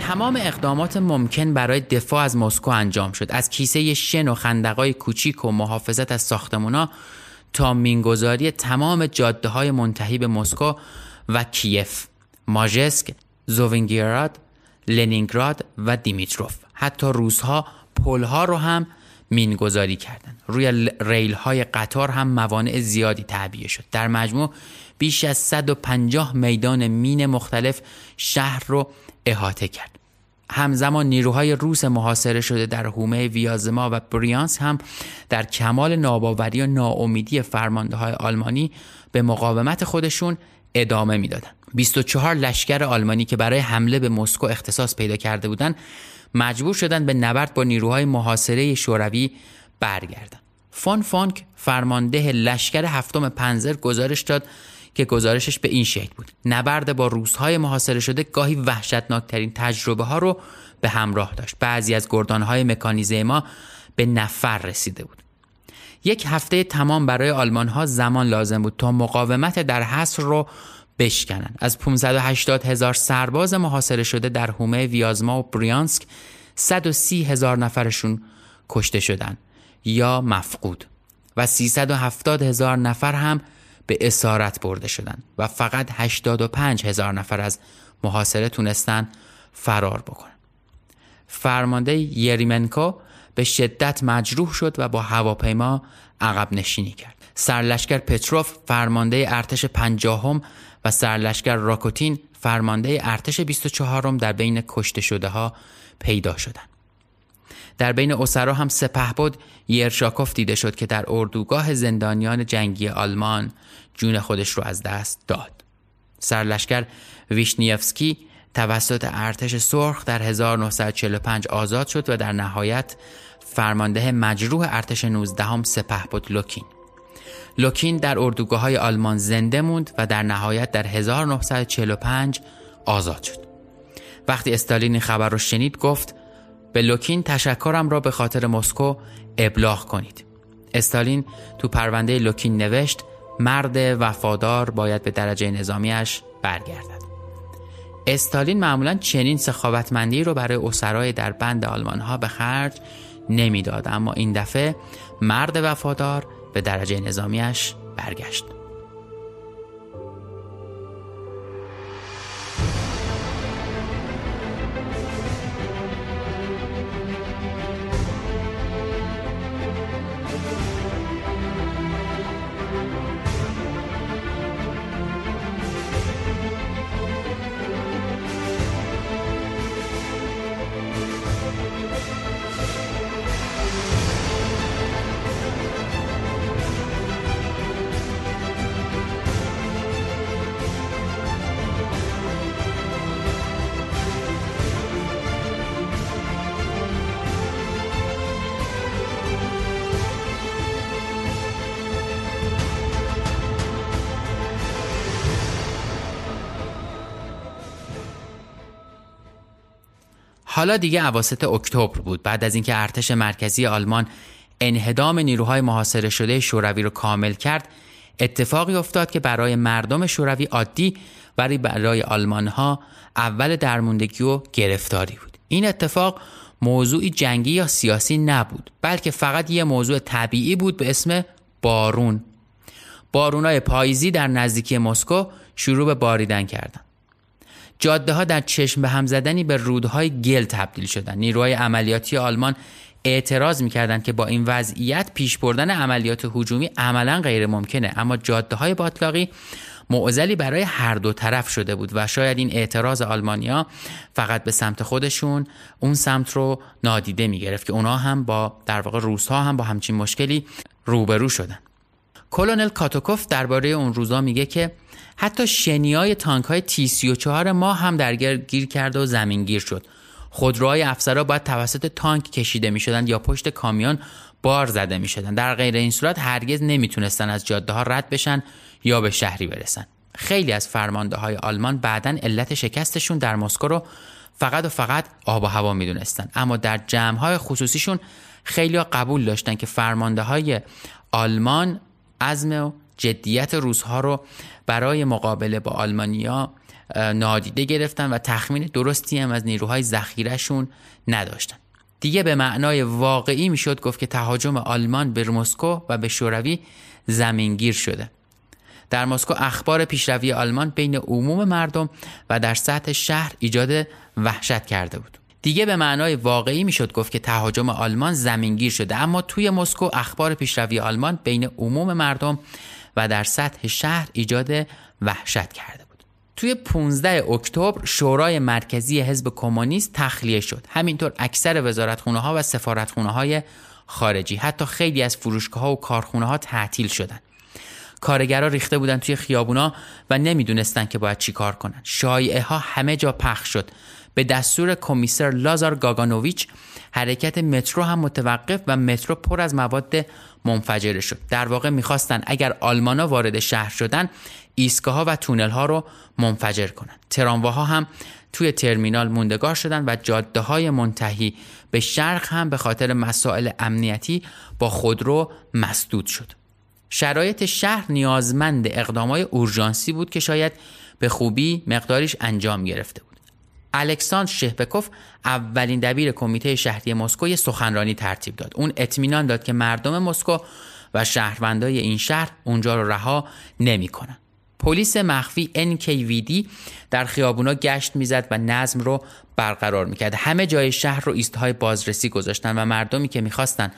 تمام اقدامات ممکن برای دفاع از مسکو انجام شد. از کیسه شن و خندقای کوچیک و محافظت از ساختمونا تا مینگذاری تمام جاده های منتهی به مسکو و کیف ماژسک زوینگیراد لنینگراد و دیمیتروف. حتی روزها پلها رو هم مینگذاری کردند. روی ریل های قطار هم موانع زیادی تعبیه شد. در مجموع بیش از 150 میدان مین مختلف شهر رو احاطه کرد. همزمان نیروهای روس محاصره شده در حومه ویازما و بریانس هم در کمال ناباوری و ناامیدی فرمانده های آلمانی به مقاومت خودشون ادامه می‌دادند. 24 لشکر آلمانی که برای حمله به مسکو اختصاص پیدا کرده بودند مجبور شدند به نبرد با نیروهای محاصره شوروی برگردند. فون فانک فرمانده لشکر هفتم پنزر گزارش داد که گزارشش به این شکل بود. نبرد با روزهای محاصره شده گاهی وحشتناکترین تجربه ها رو به همراه داشت. بعضی از گردانهای مکانیزه ما به نفر رسیده بود. یک هفته تمام برای آلمان ها زمان لازم بود تا مقاومت در حصر رو بشکنن از 580 هزار سرباز محاصره شده در حومه ویازما و بریانسک 130 هزار نفرشون کشته شدن یا مفقود و 370 هزار نفر هم به اسارت برده شدند و فقط 85 هزار نفر از محاصره تونستن فرار بکنن. فرمانده یریمنکو به شدت مجروح شد و با هواپیما عقب نشینی کرد. سرلشکر پتروف فرمانده ارتش پنجاهم و سرلشکر راکوتین فرمانده ارتش 24 در بین کشته شده ها پیدا شدند. در بین اسرا هم بود یرشاکوف دیده شد که در اردوگاه زندانیان جنگی آلمان جون خودش رو از دست داد. سرلشکر ویشنیفسکی توسط ارتش سرخ در 1945 آزاد شد و در نهایت فرمانده مجروح ارتش 19 هم بود لوکین. لوکین در اردوگاه های آلمان زنده موند و در نهایت در 1945 آزاد شد. وقتی استالین خبر رو شنید گفت به لوکین تشکرم را به خاطر مسکو ابلاغ کنید. استالین تو پرونده لوکین نوشت مرد وفادار باید به درجه نظامیش برگردد. استالین معمولا چنین سخاوتمندی رو برای اسرای در بند آلمان ها به خرج نمی‌داد اما این دفعه مرد وفادار به درجه نظامیش برگشت. حالا دیگه عواسط اکتبر بود. بعد از اینکه ارتش مرکزی آلمان انهدام نیروهای محاصره شده شوروی رو کامل کرد اتفاقی افتاد که برای مردم شوروی عادی ولی برای آلمان ها اول درموندگی و گرفتاری بود. این اتفاق موضوعی جنگی یا سیاسی نبود بلکه فقط یه موضوع طبیعی بود به اسم بارون. بارونای پاییزی در نزدیکی مسکو شروع به باریدن کردند جاده ها در چشم به هم زدنی به رودهای گل تبدیل شدند. نیروهای عملیاتی آلمان اعتراض می‌کردند که با این وضعیت پیش بردن عملیات هجومی عملا غیر ممکنه اما جاده های باطلاقی برای هر دو طرف شده بود و شاید این اعتراض آلمانیا فقط به سمت خودشون اون سمت رو نادیده می‌گرفت که اونا هم با در واقع روسها هم با همچین مشکلی روبرو شدن کلونل کاتوکوف درباره اون روزا میگه که حتی شنیای تانک های تی 34 ما هم در گیر کرده و زمینگیر شد. خودروهای افسرها باید توسط تانک کشیده می شدند یا پشت کامیون بار زده می شدند در غیر این صورت هرگز نمی‌تونستن از جاده ها رد بشن یا به شهری برسن. خیلی از فرمانده های آلمان بعدا علت شکستشون در مسکو رو فقط و فقط آب و هوا می‌دونستن. اما در جمع های خصوصیشون خیلی قبول داشتن که فرمانده های آلمان عزم و جدیت روزها رو برای مقابله با آلمانیا نادیده گرفتن و تخمین درستی هم از نیروهای ذخیرهشون نداشتن. دیگه به معنای واقعی می‌شد گفت که تهاجم آلمان به مسکو و به شوروی زمینگیر شده. در مسکو اخبار پیشروی آلمان بین عموم مردم و در سطح شهر ایجاد وحشت کرده بود. دیگه به معنای واقعی می‌شد گفت که تهاجم آلمان زمینگیر شده. اما توی مسکو اخبار پیشروی آلمان بین عموم مردم و در سطح شهر ایجاد وحشت کرده بود. توی 15 اکتبر شورای مرکزی حزب کمونیست تخلیه شد. همینطور اکثر وزارتخونه ها و سفارتخونه های خارجی حتی خیلی از فروشگاه ها و کارخونه ها تعطیل شدند کارگرا ریخته بودن توی خیابونا و نمی‌دونستن که باید چیکار کنن. شایعه ها همه جا پخش شد. به دستور کمیسر لازار گاگانوویچ حرکت مترو هم متوقف و مترو پر از مواد منفجره شد. در واقع می‌خواستن اگر آلمانا وارد شهر شدن ایستگاه ها و تونل ها رو منفجر کنند. ترامواها هم توی ترمینال موندگار شدن و جاده های منتهی به شرق هم به خاطر مسائل امنیتی با خودرو مسدود شد. شرایط شهر نیازمند اقدامای اورژانسی بود که شاید به خوبی مقداریش انجام گرفته بود. الکساندر شهبکوف اولین دبیر کمیته شهری مسکو یه سخنرانی ترتیب داد. اون اطمینان داد که مردم مسکو و شهروندای این شهر اونجا رو رها نمی‌کنن. پلیس مخفی NKVD در خیابونا گشت می‌زد و نظم رو برقرار می‌کرد. همه جای شهر رو ایستهای بازرسی گذاشتن و مردمی که می‌خواستن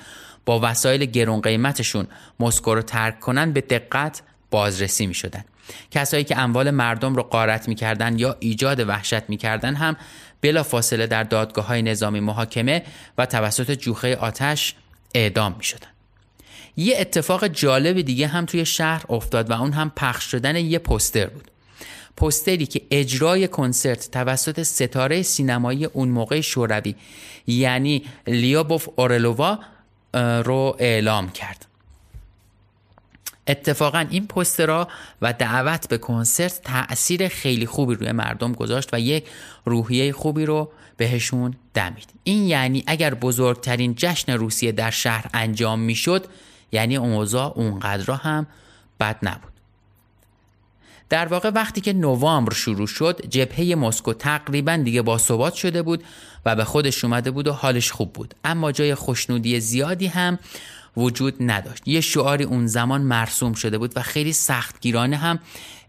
با وسایل گرون قیمتشون مسکو رو ترک کنن به دقت بازرسی می‌شدن. کسایی که اموال مردم رو قارت می‌کردن یا ایجاد وحشت می‌کردن هم بلا فاصله در دادگاه های نظامی محاکمه و توسط جوخه آتش اعدام می‌شدن. یه اتفاق جالب دیگه هم توی شهر افتاد و اون هم پخش شدن یه پستر بود. پستری که اجرای کنسرت توسط ستاره سینمایی اون موقع شوروی یعنی لیابوف اورلووا رو اعلام کرد. اتفاقا این پسترها و دعوت به کنسرت تاثیر خیلی خوبی روی مردم گذاشت و یک روحیه خوبی رو بهشون دمید. این یعنی اگر بزرگترین جشن روسیه در شهر انجام می‌شد یعنی اوضاع اونقدر هم بد نبود. در واقع وقتی که نوامبر شروع شد جبهه مسکو تقریبا دیگه با ثبات شده بود و به خودش اومده بود و حالش خوب بود. اما جای خوشنودی زیادی هم وجود نداشت. یه شعاری اون زمان مرسوم شده بود و خیلی سختگیرانه هم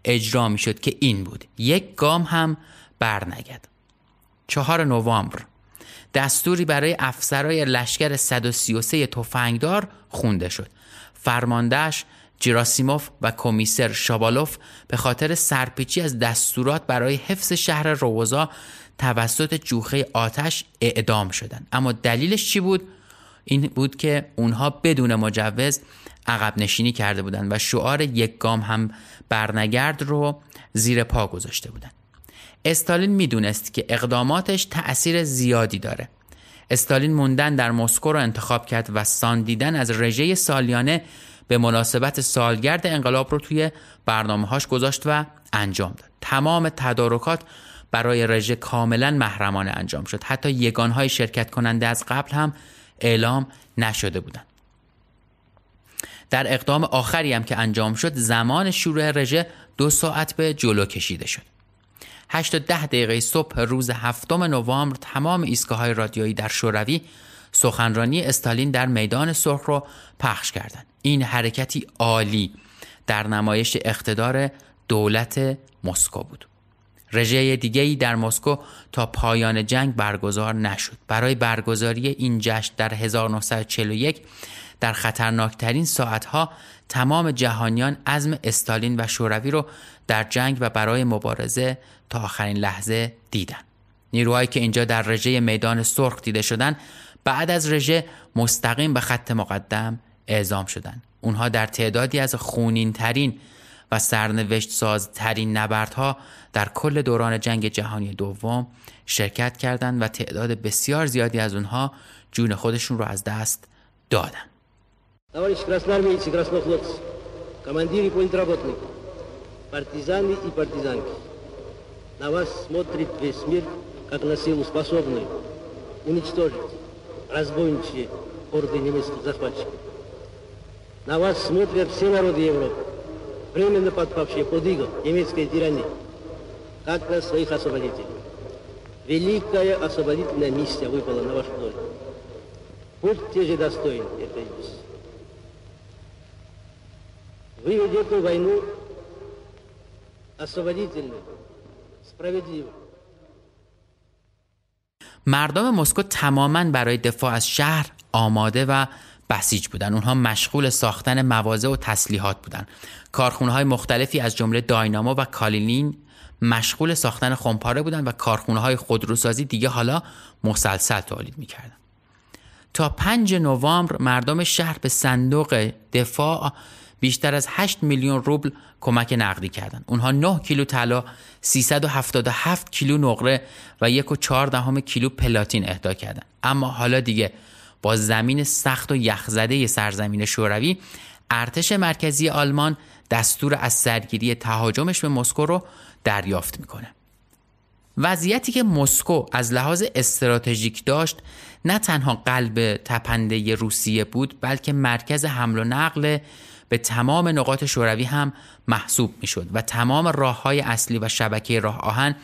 اجرا می شد که این بود. یک گام هم برنگد چهار نوامبر. دستوری برای افسرای لشکر 133 تفنگدار خونده شد. فرماندهش جیراسیموف و کمیسر شابالوف به خاطر سرپیچی از دستورات برای حفظ شهر روزا توسط جوخه آتش اعدام شدند. اما دلیلش چی بود؟ این بود که اونها بدون مجوز عقب نشینی کرده بودند و شعار یک گام هم برنگرد رو زیر پا گذاشته بودند استالین می‌دونست که اقداماتش تأثیر زیادی داره. استالین موندن در مسکو رو انتخاب کرد و ساندیدن از رژه سالیانه به مناسبت سالگرد انقلاب رو توی برنامه گذاشت و انجام داد. تمام تدارکات برای رژه کاملا محرمانه انجام شد. حتی یگانهای شرکت کننده از قبل هم اعلام نشده بودند در اقدام آخری هم که انجام شد زمان شروع رژه دو ساعت به جلو کشیده شد. 8 تا ده دقیقه صبح روز هفتم نوامبر تمام ایستگاه رادیویی در شوروی سخنرانی استالین در میدان سرخ رو پخش کردند. این حرکتی عالی در نمایش اقتدار دولت مسکو بود. رژه دیگری در مسکو تا پایان جنگ برگزار نشد برای برگزاری این جشن در 1941 در خطرناکترین ساعتها تمام جهانیان عزم استالین و شوروی رو در جنگ و برای مبارزه تا آخرین لحظه دیدن نیروهایی که اینجا در رژه میدان سرخ دیده شدن بعد از رژه مستقیم به خط مقدم اعزام شدند. اونها در تعدادی از خونین ترین و سرنوشت سازترین نبردها در کل دوران جنگ جهانی دوم شرکت کردند و تعداد بسیار زیادی از اونها جون خودشون رو از دست دادن. Товарищи красноармейцы и краснофлотцы, командиры и политработники, партизаны и партизанки, на вас смотрит весь мир, как на силу способную уничтожить разбойничьи орды немецких захватчиков. На вас смотрят все народы Европы, временно подпавшие под иго немецкой тирании. как на своих освободителей. Великая освободительная миссия выпала на вашу долю. Будьте же достойны этой миссии. Вы ведете войну освободительную, справедливую. مردم مسکو تماما برای دفاع از شهر آماده و بسیج بودن اونها مشغول ساختن مواضع و تسلیحات بودن کارخونه مختلفی از جمله داینامو و کالینین مشغول ساختن خمپاره بودن و کارخونه های خودروسازی دیگه حالا مسلسل تولید می‌کردن تا 5 نوامبر مردم شهر به صندوق دفاع بیشتر از 8 میلیون روبل کمک نقدی کردند. اونها 9 کیلو طلا، 377 کیلو نقره و 1.4 دهم کیلو پلاتین اهدا کردند. اما حالا دیگه با زمین سخت و یخزده سرزمین شوروی ارتش مرکزی آلمان دستور از سرگیری تهاجمش به مسکو رو دریافت می‌کنه. وضعیتی که مسکو از لحاظ استراتژیک داشت نه تنها قلب تپنده روسیه بود بلکه مرکز حمل و نقل به تمام نقاط شوروی هم محسوب می‌شد و تمام راه های اصلی و شبکه راه آهن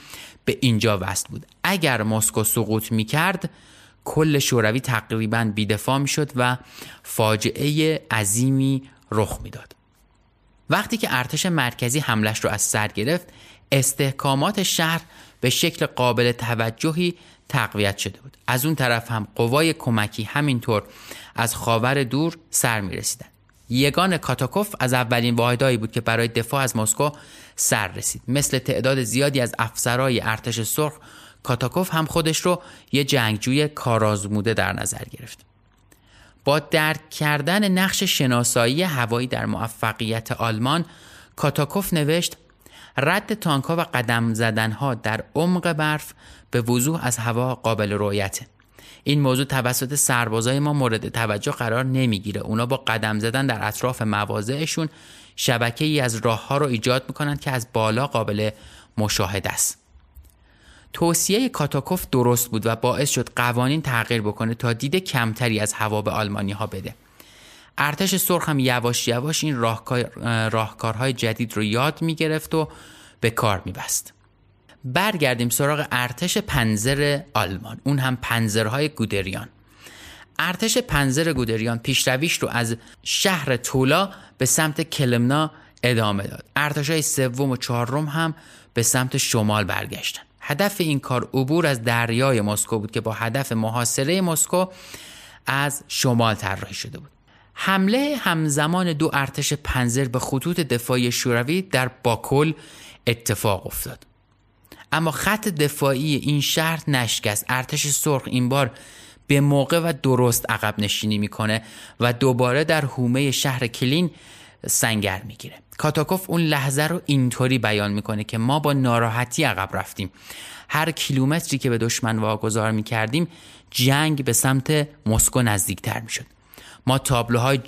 به اینجا وصل بود اگر مسکو سقوط می کرد کل شوروی تقریبا بیدفاع می شد و فاجعه عظیمی رخ می‌داد. وقتی که ارتش مرکزی حملش رو از سر گرفت استحکامات شهر به شکل قابل توجهی تقویت شده بود. از اون طرف هم قوای کمکی همینطور از خاور دور سر می رسیدن. یگان کاتاکوف از اولین واحدهایی بود که برای دفاع از مسکو سر رسید. مثل تعداد زیادی از افسرهای ارتش سرخ کاتاکوف هم خودش رو یه جنگجوی کارآزموده در نظر گرفت. با درک کردن نقش شناسایی هوایی در موفقیت آلمان کاتاکوف نوشت رد تانکها و قدم زدنها در عمق برف به وضوح از هوا قابل رویته این موضوع توسط سربازای ما مورد توجه قرار نمی‌گیره. اونا با قدم زدن در اطراف مواضعشون شبکه ای از راه ها رو ایجاد می‌کنند که از بالا قابل مشاهده است. توصیه کاتاکوف درست بود و باعث شد قوانین تغییر بکنه تا دید کمتری از هوا به آلمانی ها بده. ارتش سرخ هم یواش یواش این راهکارهای جدید رو یاد می‌گرفت و به کار میبست. برگردیم سراغ ارتش پنزر آلمان. اون هم پنزرهای گودریان. ارتش پنزر گودریان پیشرویش رو از شهر تولا به سمت کلمنا ادامه داد. ارتش های سوم و چهارم هم به سمت شمال برگشتن. هدف این کار عبور از دریای مسکو بود که با هدف محاصره مسکو از شمال طراحی شده بود. حمله همزمان دو ارتش پنزر به خطوط دفاعی شوروی در باکل اتفاق افتاد. اما خط دفاعی این شهر نشکست. ارتش سرخ این بار به موقع و درست عقب نشینی می‌کنه و دوباره در حومه شهر کلین سنگر می‌گیره. کاتاکوف اون لحظه رو اینطوری بیان می‌کنه که ما با ناراحتی عقب رفتیم. هر کیلومتری که به دشمن واگذار می‌کردیم جنگ به سمت مسکو نزدیکتر می‌شد. ما تابلوهای,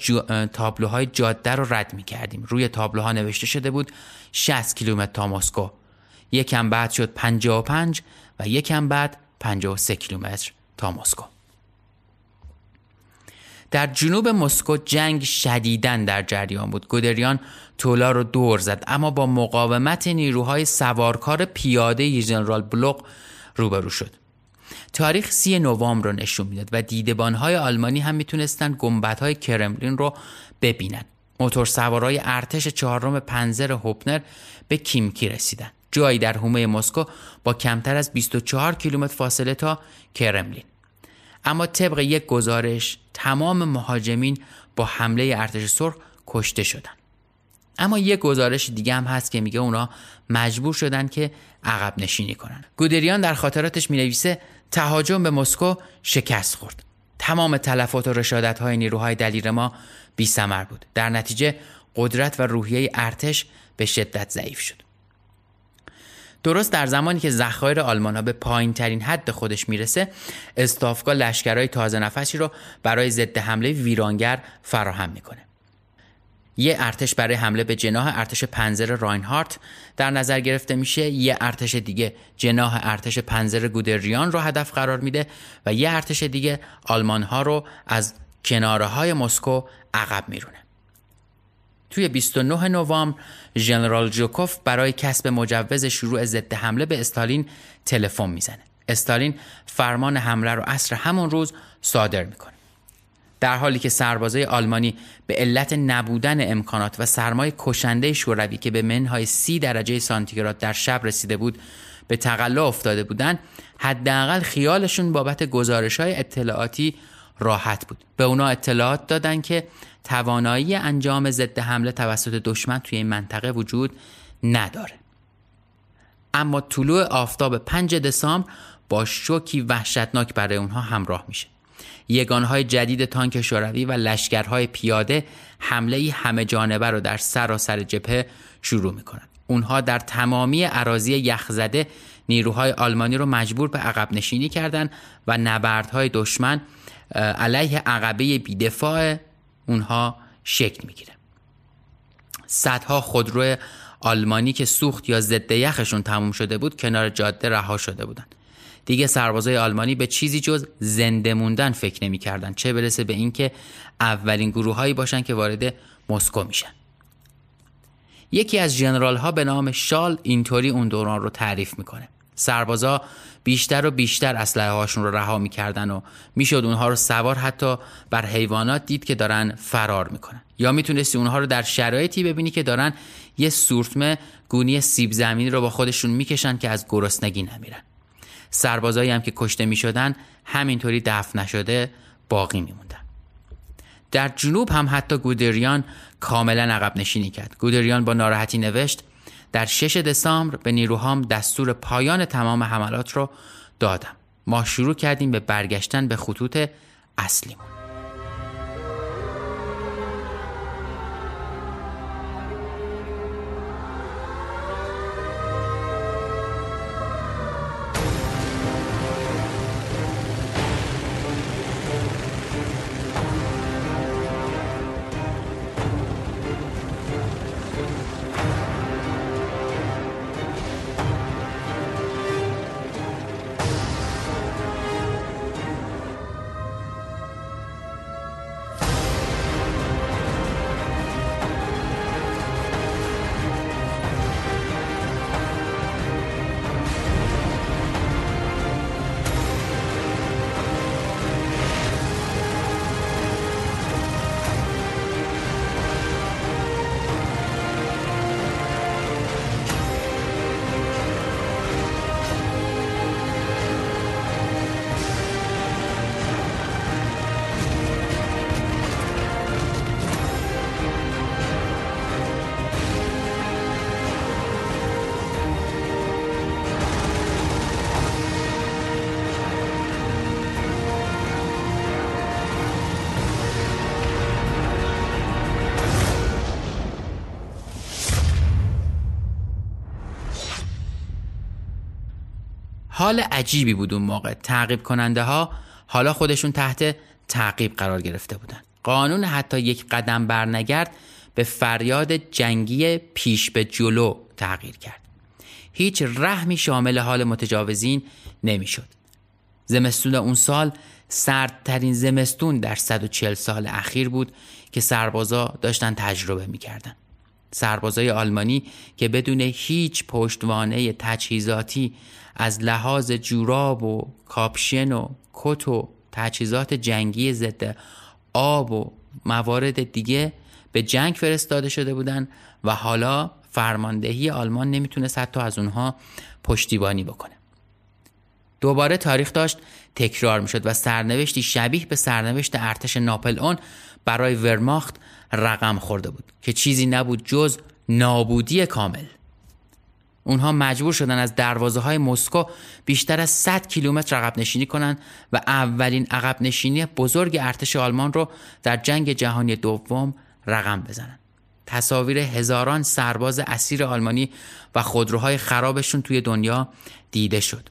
تابلوهای جاده رو رد می‌کردیم. روی تابلوها نوشته شده بود 60 کیلومتر تا مسکو. یکم بعد شد 55 و یکم بعد 53 کیلومتر تا مسکو. در جنوب مسکو جنگ شدیدن در جریان بود. گودریان تولا رو دور زد اما با مقاومت نیروهای سوارکار پیاده ژنرال بلوق روبرو شد. تاریخ سی نوامبر رو نشون می‌داد و دیدبانهای آلمانی هم می‌تونستن گنبدهای کرملین رو ببینن. موتور سوارای ارتش چهارم پنزر هوپنر به کیمکی رسیدن. جایی در حومه مسکو با کمتر از 24 کیلومتر فاصله تا کرملین. اما طبق یک گزارش تمام مهاجمین با حمله ارتش سرخ کشته شدن اما یک گزارش دیگه هم هست که میگه اونا مجبور شدن که عقب نشینی کنن گودریان در خاطراتش می‌نویسه تهاجم به مسکو شکست خورد. تمام تلفات و رشادت های نیروهای دلیر ما بی بود. در نتیجه قدرت و روحیه ارتش به شدت ضعیف شد. درست در زمانی که ذخایر آلمان ها به پایین ترین حد خودش می‌رسه استافگاه لشکرهای تازه نفسی رو برای ضد حمله ویرانگر فراهم می‌کنه. یه ارتش برای حمله به جناح ارتش پنزر راینهارت در نظر گرفته میشه یه ارتش دیگه جناح ارتش پنزر گودریان رو هدف قرار میده و یه ارتش دیگه آلمان ها رو از کناره های مسکو عقب میرونه. توی 29 نوامبر ژنرال جوکوف برای کسب مجوز شروع ضد حمله به استالین تلفن می‌زنه. استالین فرمان حمله رو عصر همون روز صادر می‌کنه. در حالی که سربازای آلمانی به علت نبودن امکانات و سرمای کشنده شوروی که به منهای سی درجه سانتیگراد در شب رسیده بود به تقلا افتاده بودند حداقل خیالشون بابت گزارش های اطلاعاتی راحت بود به اونا اطلاعات دادن که توانایی انجام ضد حمله توسط دشمن توی این منطقه وجود نداره. اما طلوع آفتاب 5 دسامبر با شوکی وحشتناک برای اونها همراه میشه. یگانهای جدید تانک شوروی و لشکرهای پیاده حمله همه جانبه رو در سراسر جبهه شروع می‌کنند اونها در تمامی عراضی یخزده نیروهای آلمانی رو مجبور به عقب نشینی کردند و نبردهای دشمن علیه عقبه بیدفاع اونها شکل می‌گیره. صدها خودرو آلمانی که سوخت یا ضد یخشون تموم شده بود کنار جاده رها شده بودند دیگه سربازای آلمانی به چیزی جز زنده موندن فکر نمی‌کردن چه برسه به اینکه اولین گروههایی باشن که وارد مسکو میشن. یکی از جنرال ها به نام شال اینطوری اون دوران رو تعریف می‌کنه. سربازا بیشتر و بیشتر اسلحه هاشون رو رها می‌کردن و می‌شد اونها رو سوار حتی بر حیوانات دید که دارن فرار می‌کنن. یا می‌تونستی اونها رو در شرایطی ببینی که دارن یه سورتمه گونی سیب زمینی رو با خودشون می‌کشن که از گرسنگی نمیرن. سربازایی هم که کشته می‌شدن همینطوری دفن نشده باقی میموندن. در جنوب هم حتی گودریان کاملا عقب نشینی کرد. گودریان با ناراحتی نوشت در 6 دسامبر به نیروهام دستور پایان تمام حملات رو دادم. ما شروع کردیم به برگشتن به خطوط اصلیمون حال عجیبی بود اون موقع. تعقیب کننده ها حالا خودشون تحت تعقیب قرار گرفته بودن. قانون حتی یک قدم برنگرد به فریاد جنگی پیش به جلو تغییر کرد. هیچ رحمی شامل حال متجاوزین نمی‌شد. زمستون اون سال سردترین زمستون در 140 سال اخیر بود که سربازا داشتن تجربه می‌کردن. سربازای آلمانی که بدون هیچ پشتوانه تجهیزاتی از لحاظ جوراب و کاپشن و کت و تجهیزات جنگی ضد آب و موارد دیگه به جنگ فرستاده شده بودن و حالا فرماندهی آلمان نمی‌تونست حتی از اونها پشتیبانی بکنه. دوباره تاریخ داشت تکرار می‌شد و سرنوشتی شبیه به سرنوشت ارتش ناپل اون برای ورماخت رقم خورده بود که چیزی نبود جز نابودی کامل. اونها مجبور شدن از دروازه های مسکو بیشتر از 100 کیلومتر عقب نشینی کنند و اولین عقب نشینی بزرگ ارتش آلمان رو در جنگ جهانی دوم رقم بزنند. تصاویر هزاران سرباز اسیر آلمانی و خودروهای خرابشون توی دنیا دیده شد.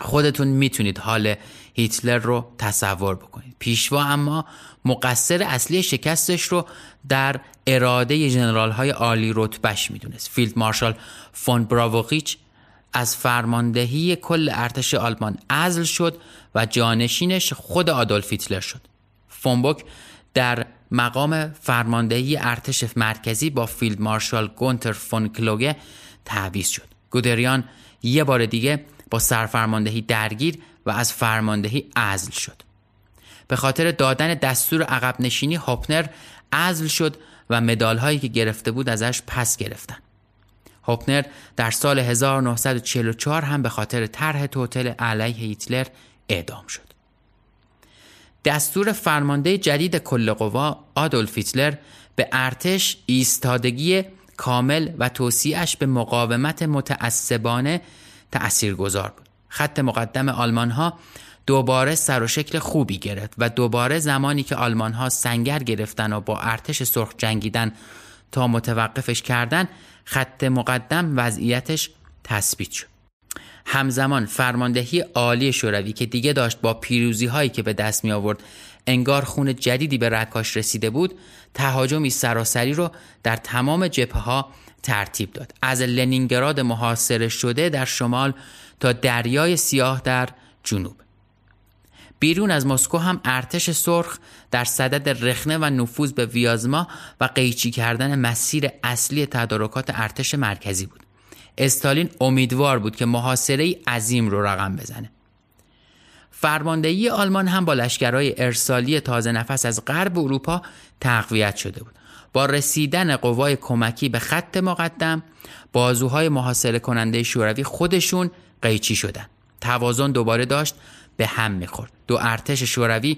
خودتون می‌تونید حال هیتلر رو تصور بکنید. پیشوا اما مقصر اصلی شکستش رو در اراده جنرال های عالی رتبش می‌دونست. فیلد مارشال فون براوخیچ از فرماندهی کل ارتش آلمان عزل شد و جانشینش خود آدولف هیتلر شد. فون بوک در مقام فرماندهی ارتش مرکزی با فیلد مارشال گونتر فون کلوگه تعویض شد. گودریان یه بار دیگه با سرفرماندهی درگیر و از فرماندهی عزل شد. به خاطر دادن دستور عقب نشینی هوپنر عزل شد و مدال هایی که گرفته بود ازش پس گرفتن هوپنر در سال 1944 هم به خاطر طرح توتل علیه هیتلر اعدام شد دستور فرمانده جدید کل قوا آدولف هیتلر به ارتش ایستادگی کامل و توصیهش به مقاومت متعصبانه تأثیر گذار بود. خط مقدم آلمان ها دوباره سر و شکل خوبی گرفت و دوباره زمانی که آلمان ها سنگر گرفتن و با ارتش سرخ جنگیدن تا متوقفش کردن خط مقدم وضعیتش تثبیت شد. همزمان فرماندهی عالی شوروی که دیگه داشت با پیروزی هایی که به دست می آورد انگار خون جدیدی به رکاش رسیده بود تهاجمی سراسری رو در تمام جبهه ها ترتیب داد از لنینگراد محاصره شده در شمال تا دریای سیاه در جنوب بیرون از مسکو هم ارتش سرخ در صدد رخنه و نفوذ به ویازما و قیچی کردن مسیر اصلی تدارکات ارتش مرکزی بود. استالین امیدوار بود که محاصره عظیم رو رقم بزنه. فرماندهی آلمان هم با لشکرهای ارسالی تازه نفس از غرب اروپا تقویت شده بود. با رسیدن قوای کمکی به خط مقدم بازوهای محاصره کننده شوروی خودشون قیچی شدن. توازن دوباره داشت به هم می‌خورد دو ارتش شوروی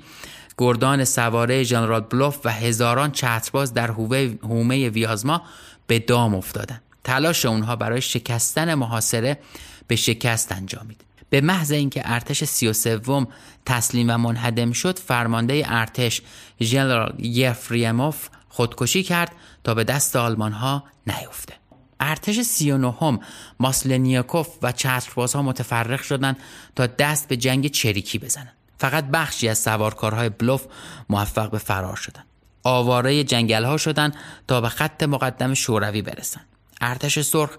گردان سواره ژنرال بلوف و هزاران چترباز در هومه ویازما به دام افتادند تلاش اونها برای شکستن محاصره به شکست انجامید. به محض اینکه ارتش سی و سوم تسلیم و منهدم شد فرمانده ارتش ژنرال یفریموف خودکشی کرد تا به دست آلمان ها نیفته. ارتش سی و نهم ماسلنیاکوف و چتربازها متفرق شدند تا دست به جنگ چریکی بزنند. فقط بخشی از سوارکارهای بلوف موفق به فرار شدند. آواره جنگل ها شدند تا به خط مقدم شوروی برسند. ارتش سرخ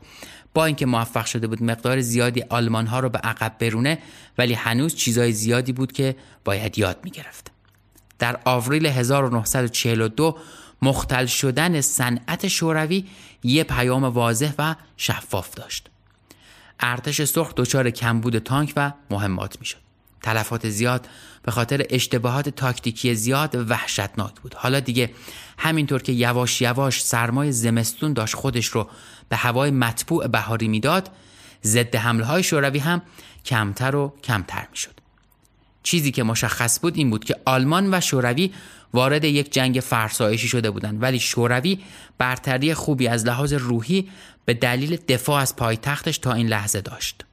با اینکه موفق شده بود مقدار زیادی آلمان ها رو به عقب برونه ولی هنوز چیزای زیادی بود که باید یاد می گرفت. در آوریل 1942 مختل شدن صنعت شوروی یه پیام واضح و شفاف داشت. ارتش سرخ دچار کمبود تانک و مهمات می شد. تلفات زیاد به خاطر اشتباهات تاکتیکی زیاد وحشتناک بود حالا دیگه همینطور که یواش یواش سرمای زمستون داشت خودش رو به هوای مطبوع بهاری می‌داد ضد حمله های شوروی هم کمتر و کمتر می‌شد چیزی که مشخص بود این بود که آلمان و شوروی وارد یک جنگ فرسایشی شده بودند ولی شوروی برتری خوبی از لحاظ روحی به دلیل دفاع از پایتختش تا این لحظه داشت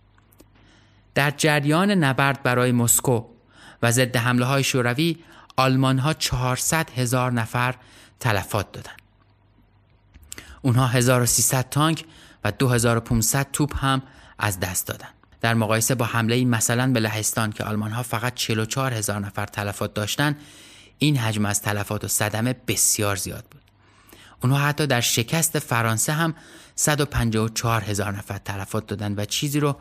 در جریان نبرد برای مسکو و ضد حمله های شوروی آلمان ها 400 هزار نفر تلفات دادند. اونها 1300 تانک و 2500 توپ هم از دست دادن. در مقایسه با حمله مثلا به لهستان که آلمان ها فقط 44 هزار نفر تلفات داشتند این حجم از تلفات و صدمه بسیار زیاد بود. اونها حتی در شکست فرانسه هم 154 هزار نفر تلفات دادن و چیزی رو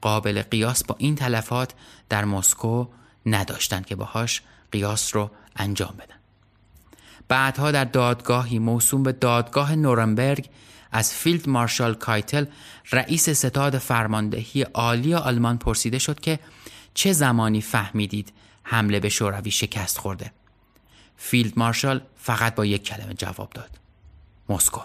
قابل قیاس با این تلفات در مسکو نداشتن که باهاش قیاس رو انجام بدن بعدها در دادگاهی موسوم به دادگاه نورنبرگ از فیلد مارشال کایتل رئیس ستاد فرماندهی عالی آلمان پرسیده شد که چه زمانی فهمیدید حمله به شوروی شکست خورده فیلد مارشال فقط با یک کلمه جواب داد. مسکو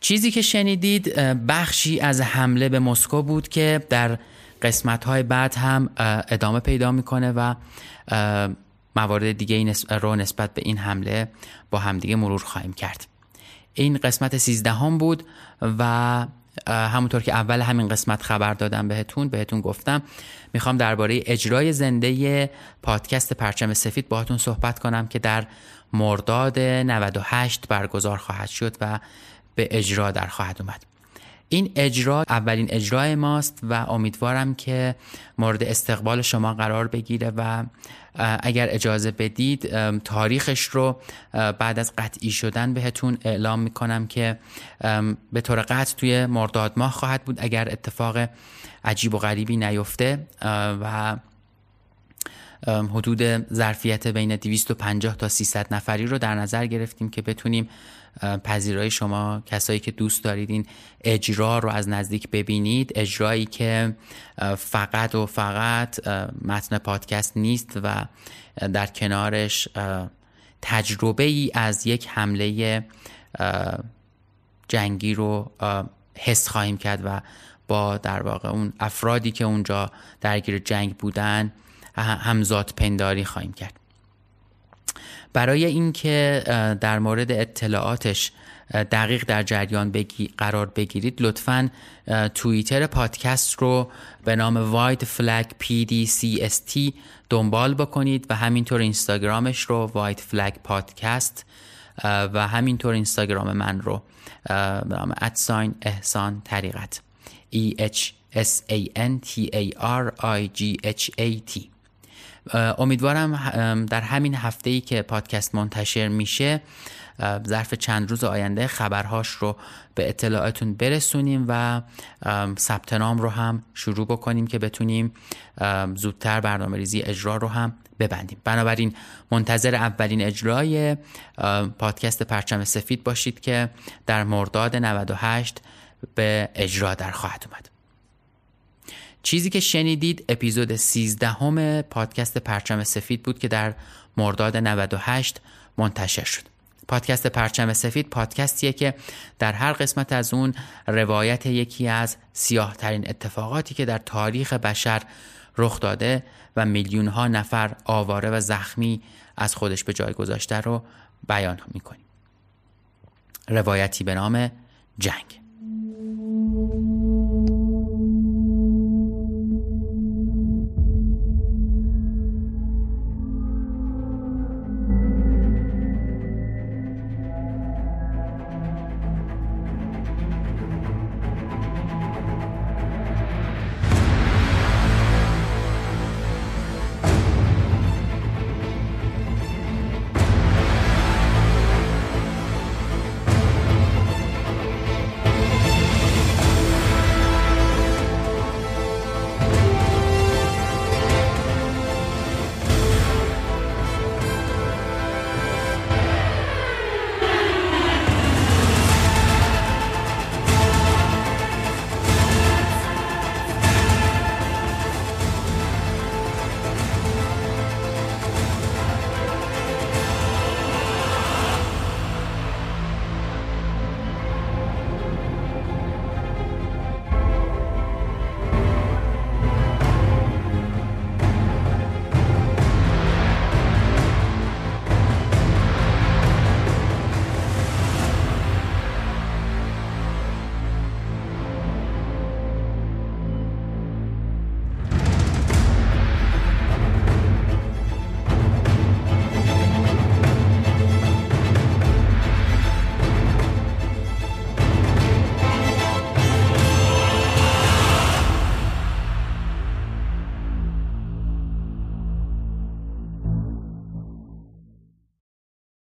چیزی که شنیدید بخشی از حمله به مسکو بود که در قسمت های بعد هم ادامه پیدا می‌کنه و موارد دیگه رو نسبت به این حمله با همدیگه مرور خواهیم کرد. این قسمت سیزدهم بود و همونطور که اول همین قسمت خبر دادم بهتون بهتون گفتم می‌خوام درباره اجرای زنده پادکست پرچم سفید باهاتون صحبت کنم که در مرداد 98 برگزار خواهد شد و به اجرا در خواهد اومد. این اجرا اولین اجرای ماست و امیدوارم که مورد استقبال شما قرار بگیره و اگر اجازه بدید تاریخش رو بعد از قطعی شدن بهتون اعلام می‌کنم که به طور قطع توی مرداد ماه خواهد بود اگر اتفاق عجیب و غریبی نیفته و حدود ظرفیت بین 250 تا 300 نفری رو در نظر گرفتیم که بتونیم پذیرای شما کسایی که دوست دارید این اجرا رو از نزدیک ببینید. اجرایی که فقط و فقط متن پادکست نیست و در کنارش تجربه ای از یک حمله جنگی رو حس خواهیم کرد و با در واقع اون افرادی که اونجا درگیر جنگ بودن همزاد پنداری خواهیم کرد. برای اینکه در مورد اطلاعاتش دقیق در جریان بگی قرار بگیرید لطفا توییتر پادکست رو به نام واید فلگ PDCST دنبال بکنید و همینطور اینستاگرامش رو واید فلگ پادکست و همینطور اینستاگرام من رو به نام ادساین احسان طریقت. E H S A N T A R I G H A T. امیدوارم در همین هفته ای که پادکست منتشر میشه ظرف چند روز آینده خبرهاش رو به اطلاعاتون برسونیم و ثبت نام رو هم شروع بکنیم که بتونیم زودتر برنامه ریزی اجرا رو هم ببندیم. بنابراین منتظر اولین اجرای پادکست پرچم سفید باشید که در مرداد 98 به اجرا در خواهد اومد. چیزی که شنیدید اپیزود 13 همه پادکست پرچم سفید بود که در مرداد 98 منتشر شد. پادکست پرچم سفید پادکستیه که در هر قسمت از اون روایت یکی از سیاه ترین اتفاقاتی که در تاریخ بشر رخ داده و میلیون ها نفر آواره و زخمی از خودش به جای گذاشته رو بیان می‌کنیم. روایتی به نام جنگ.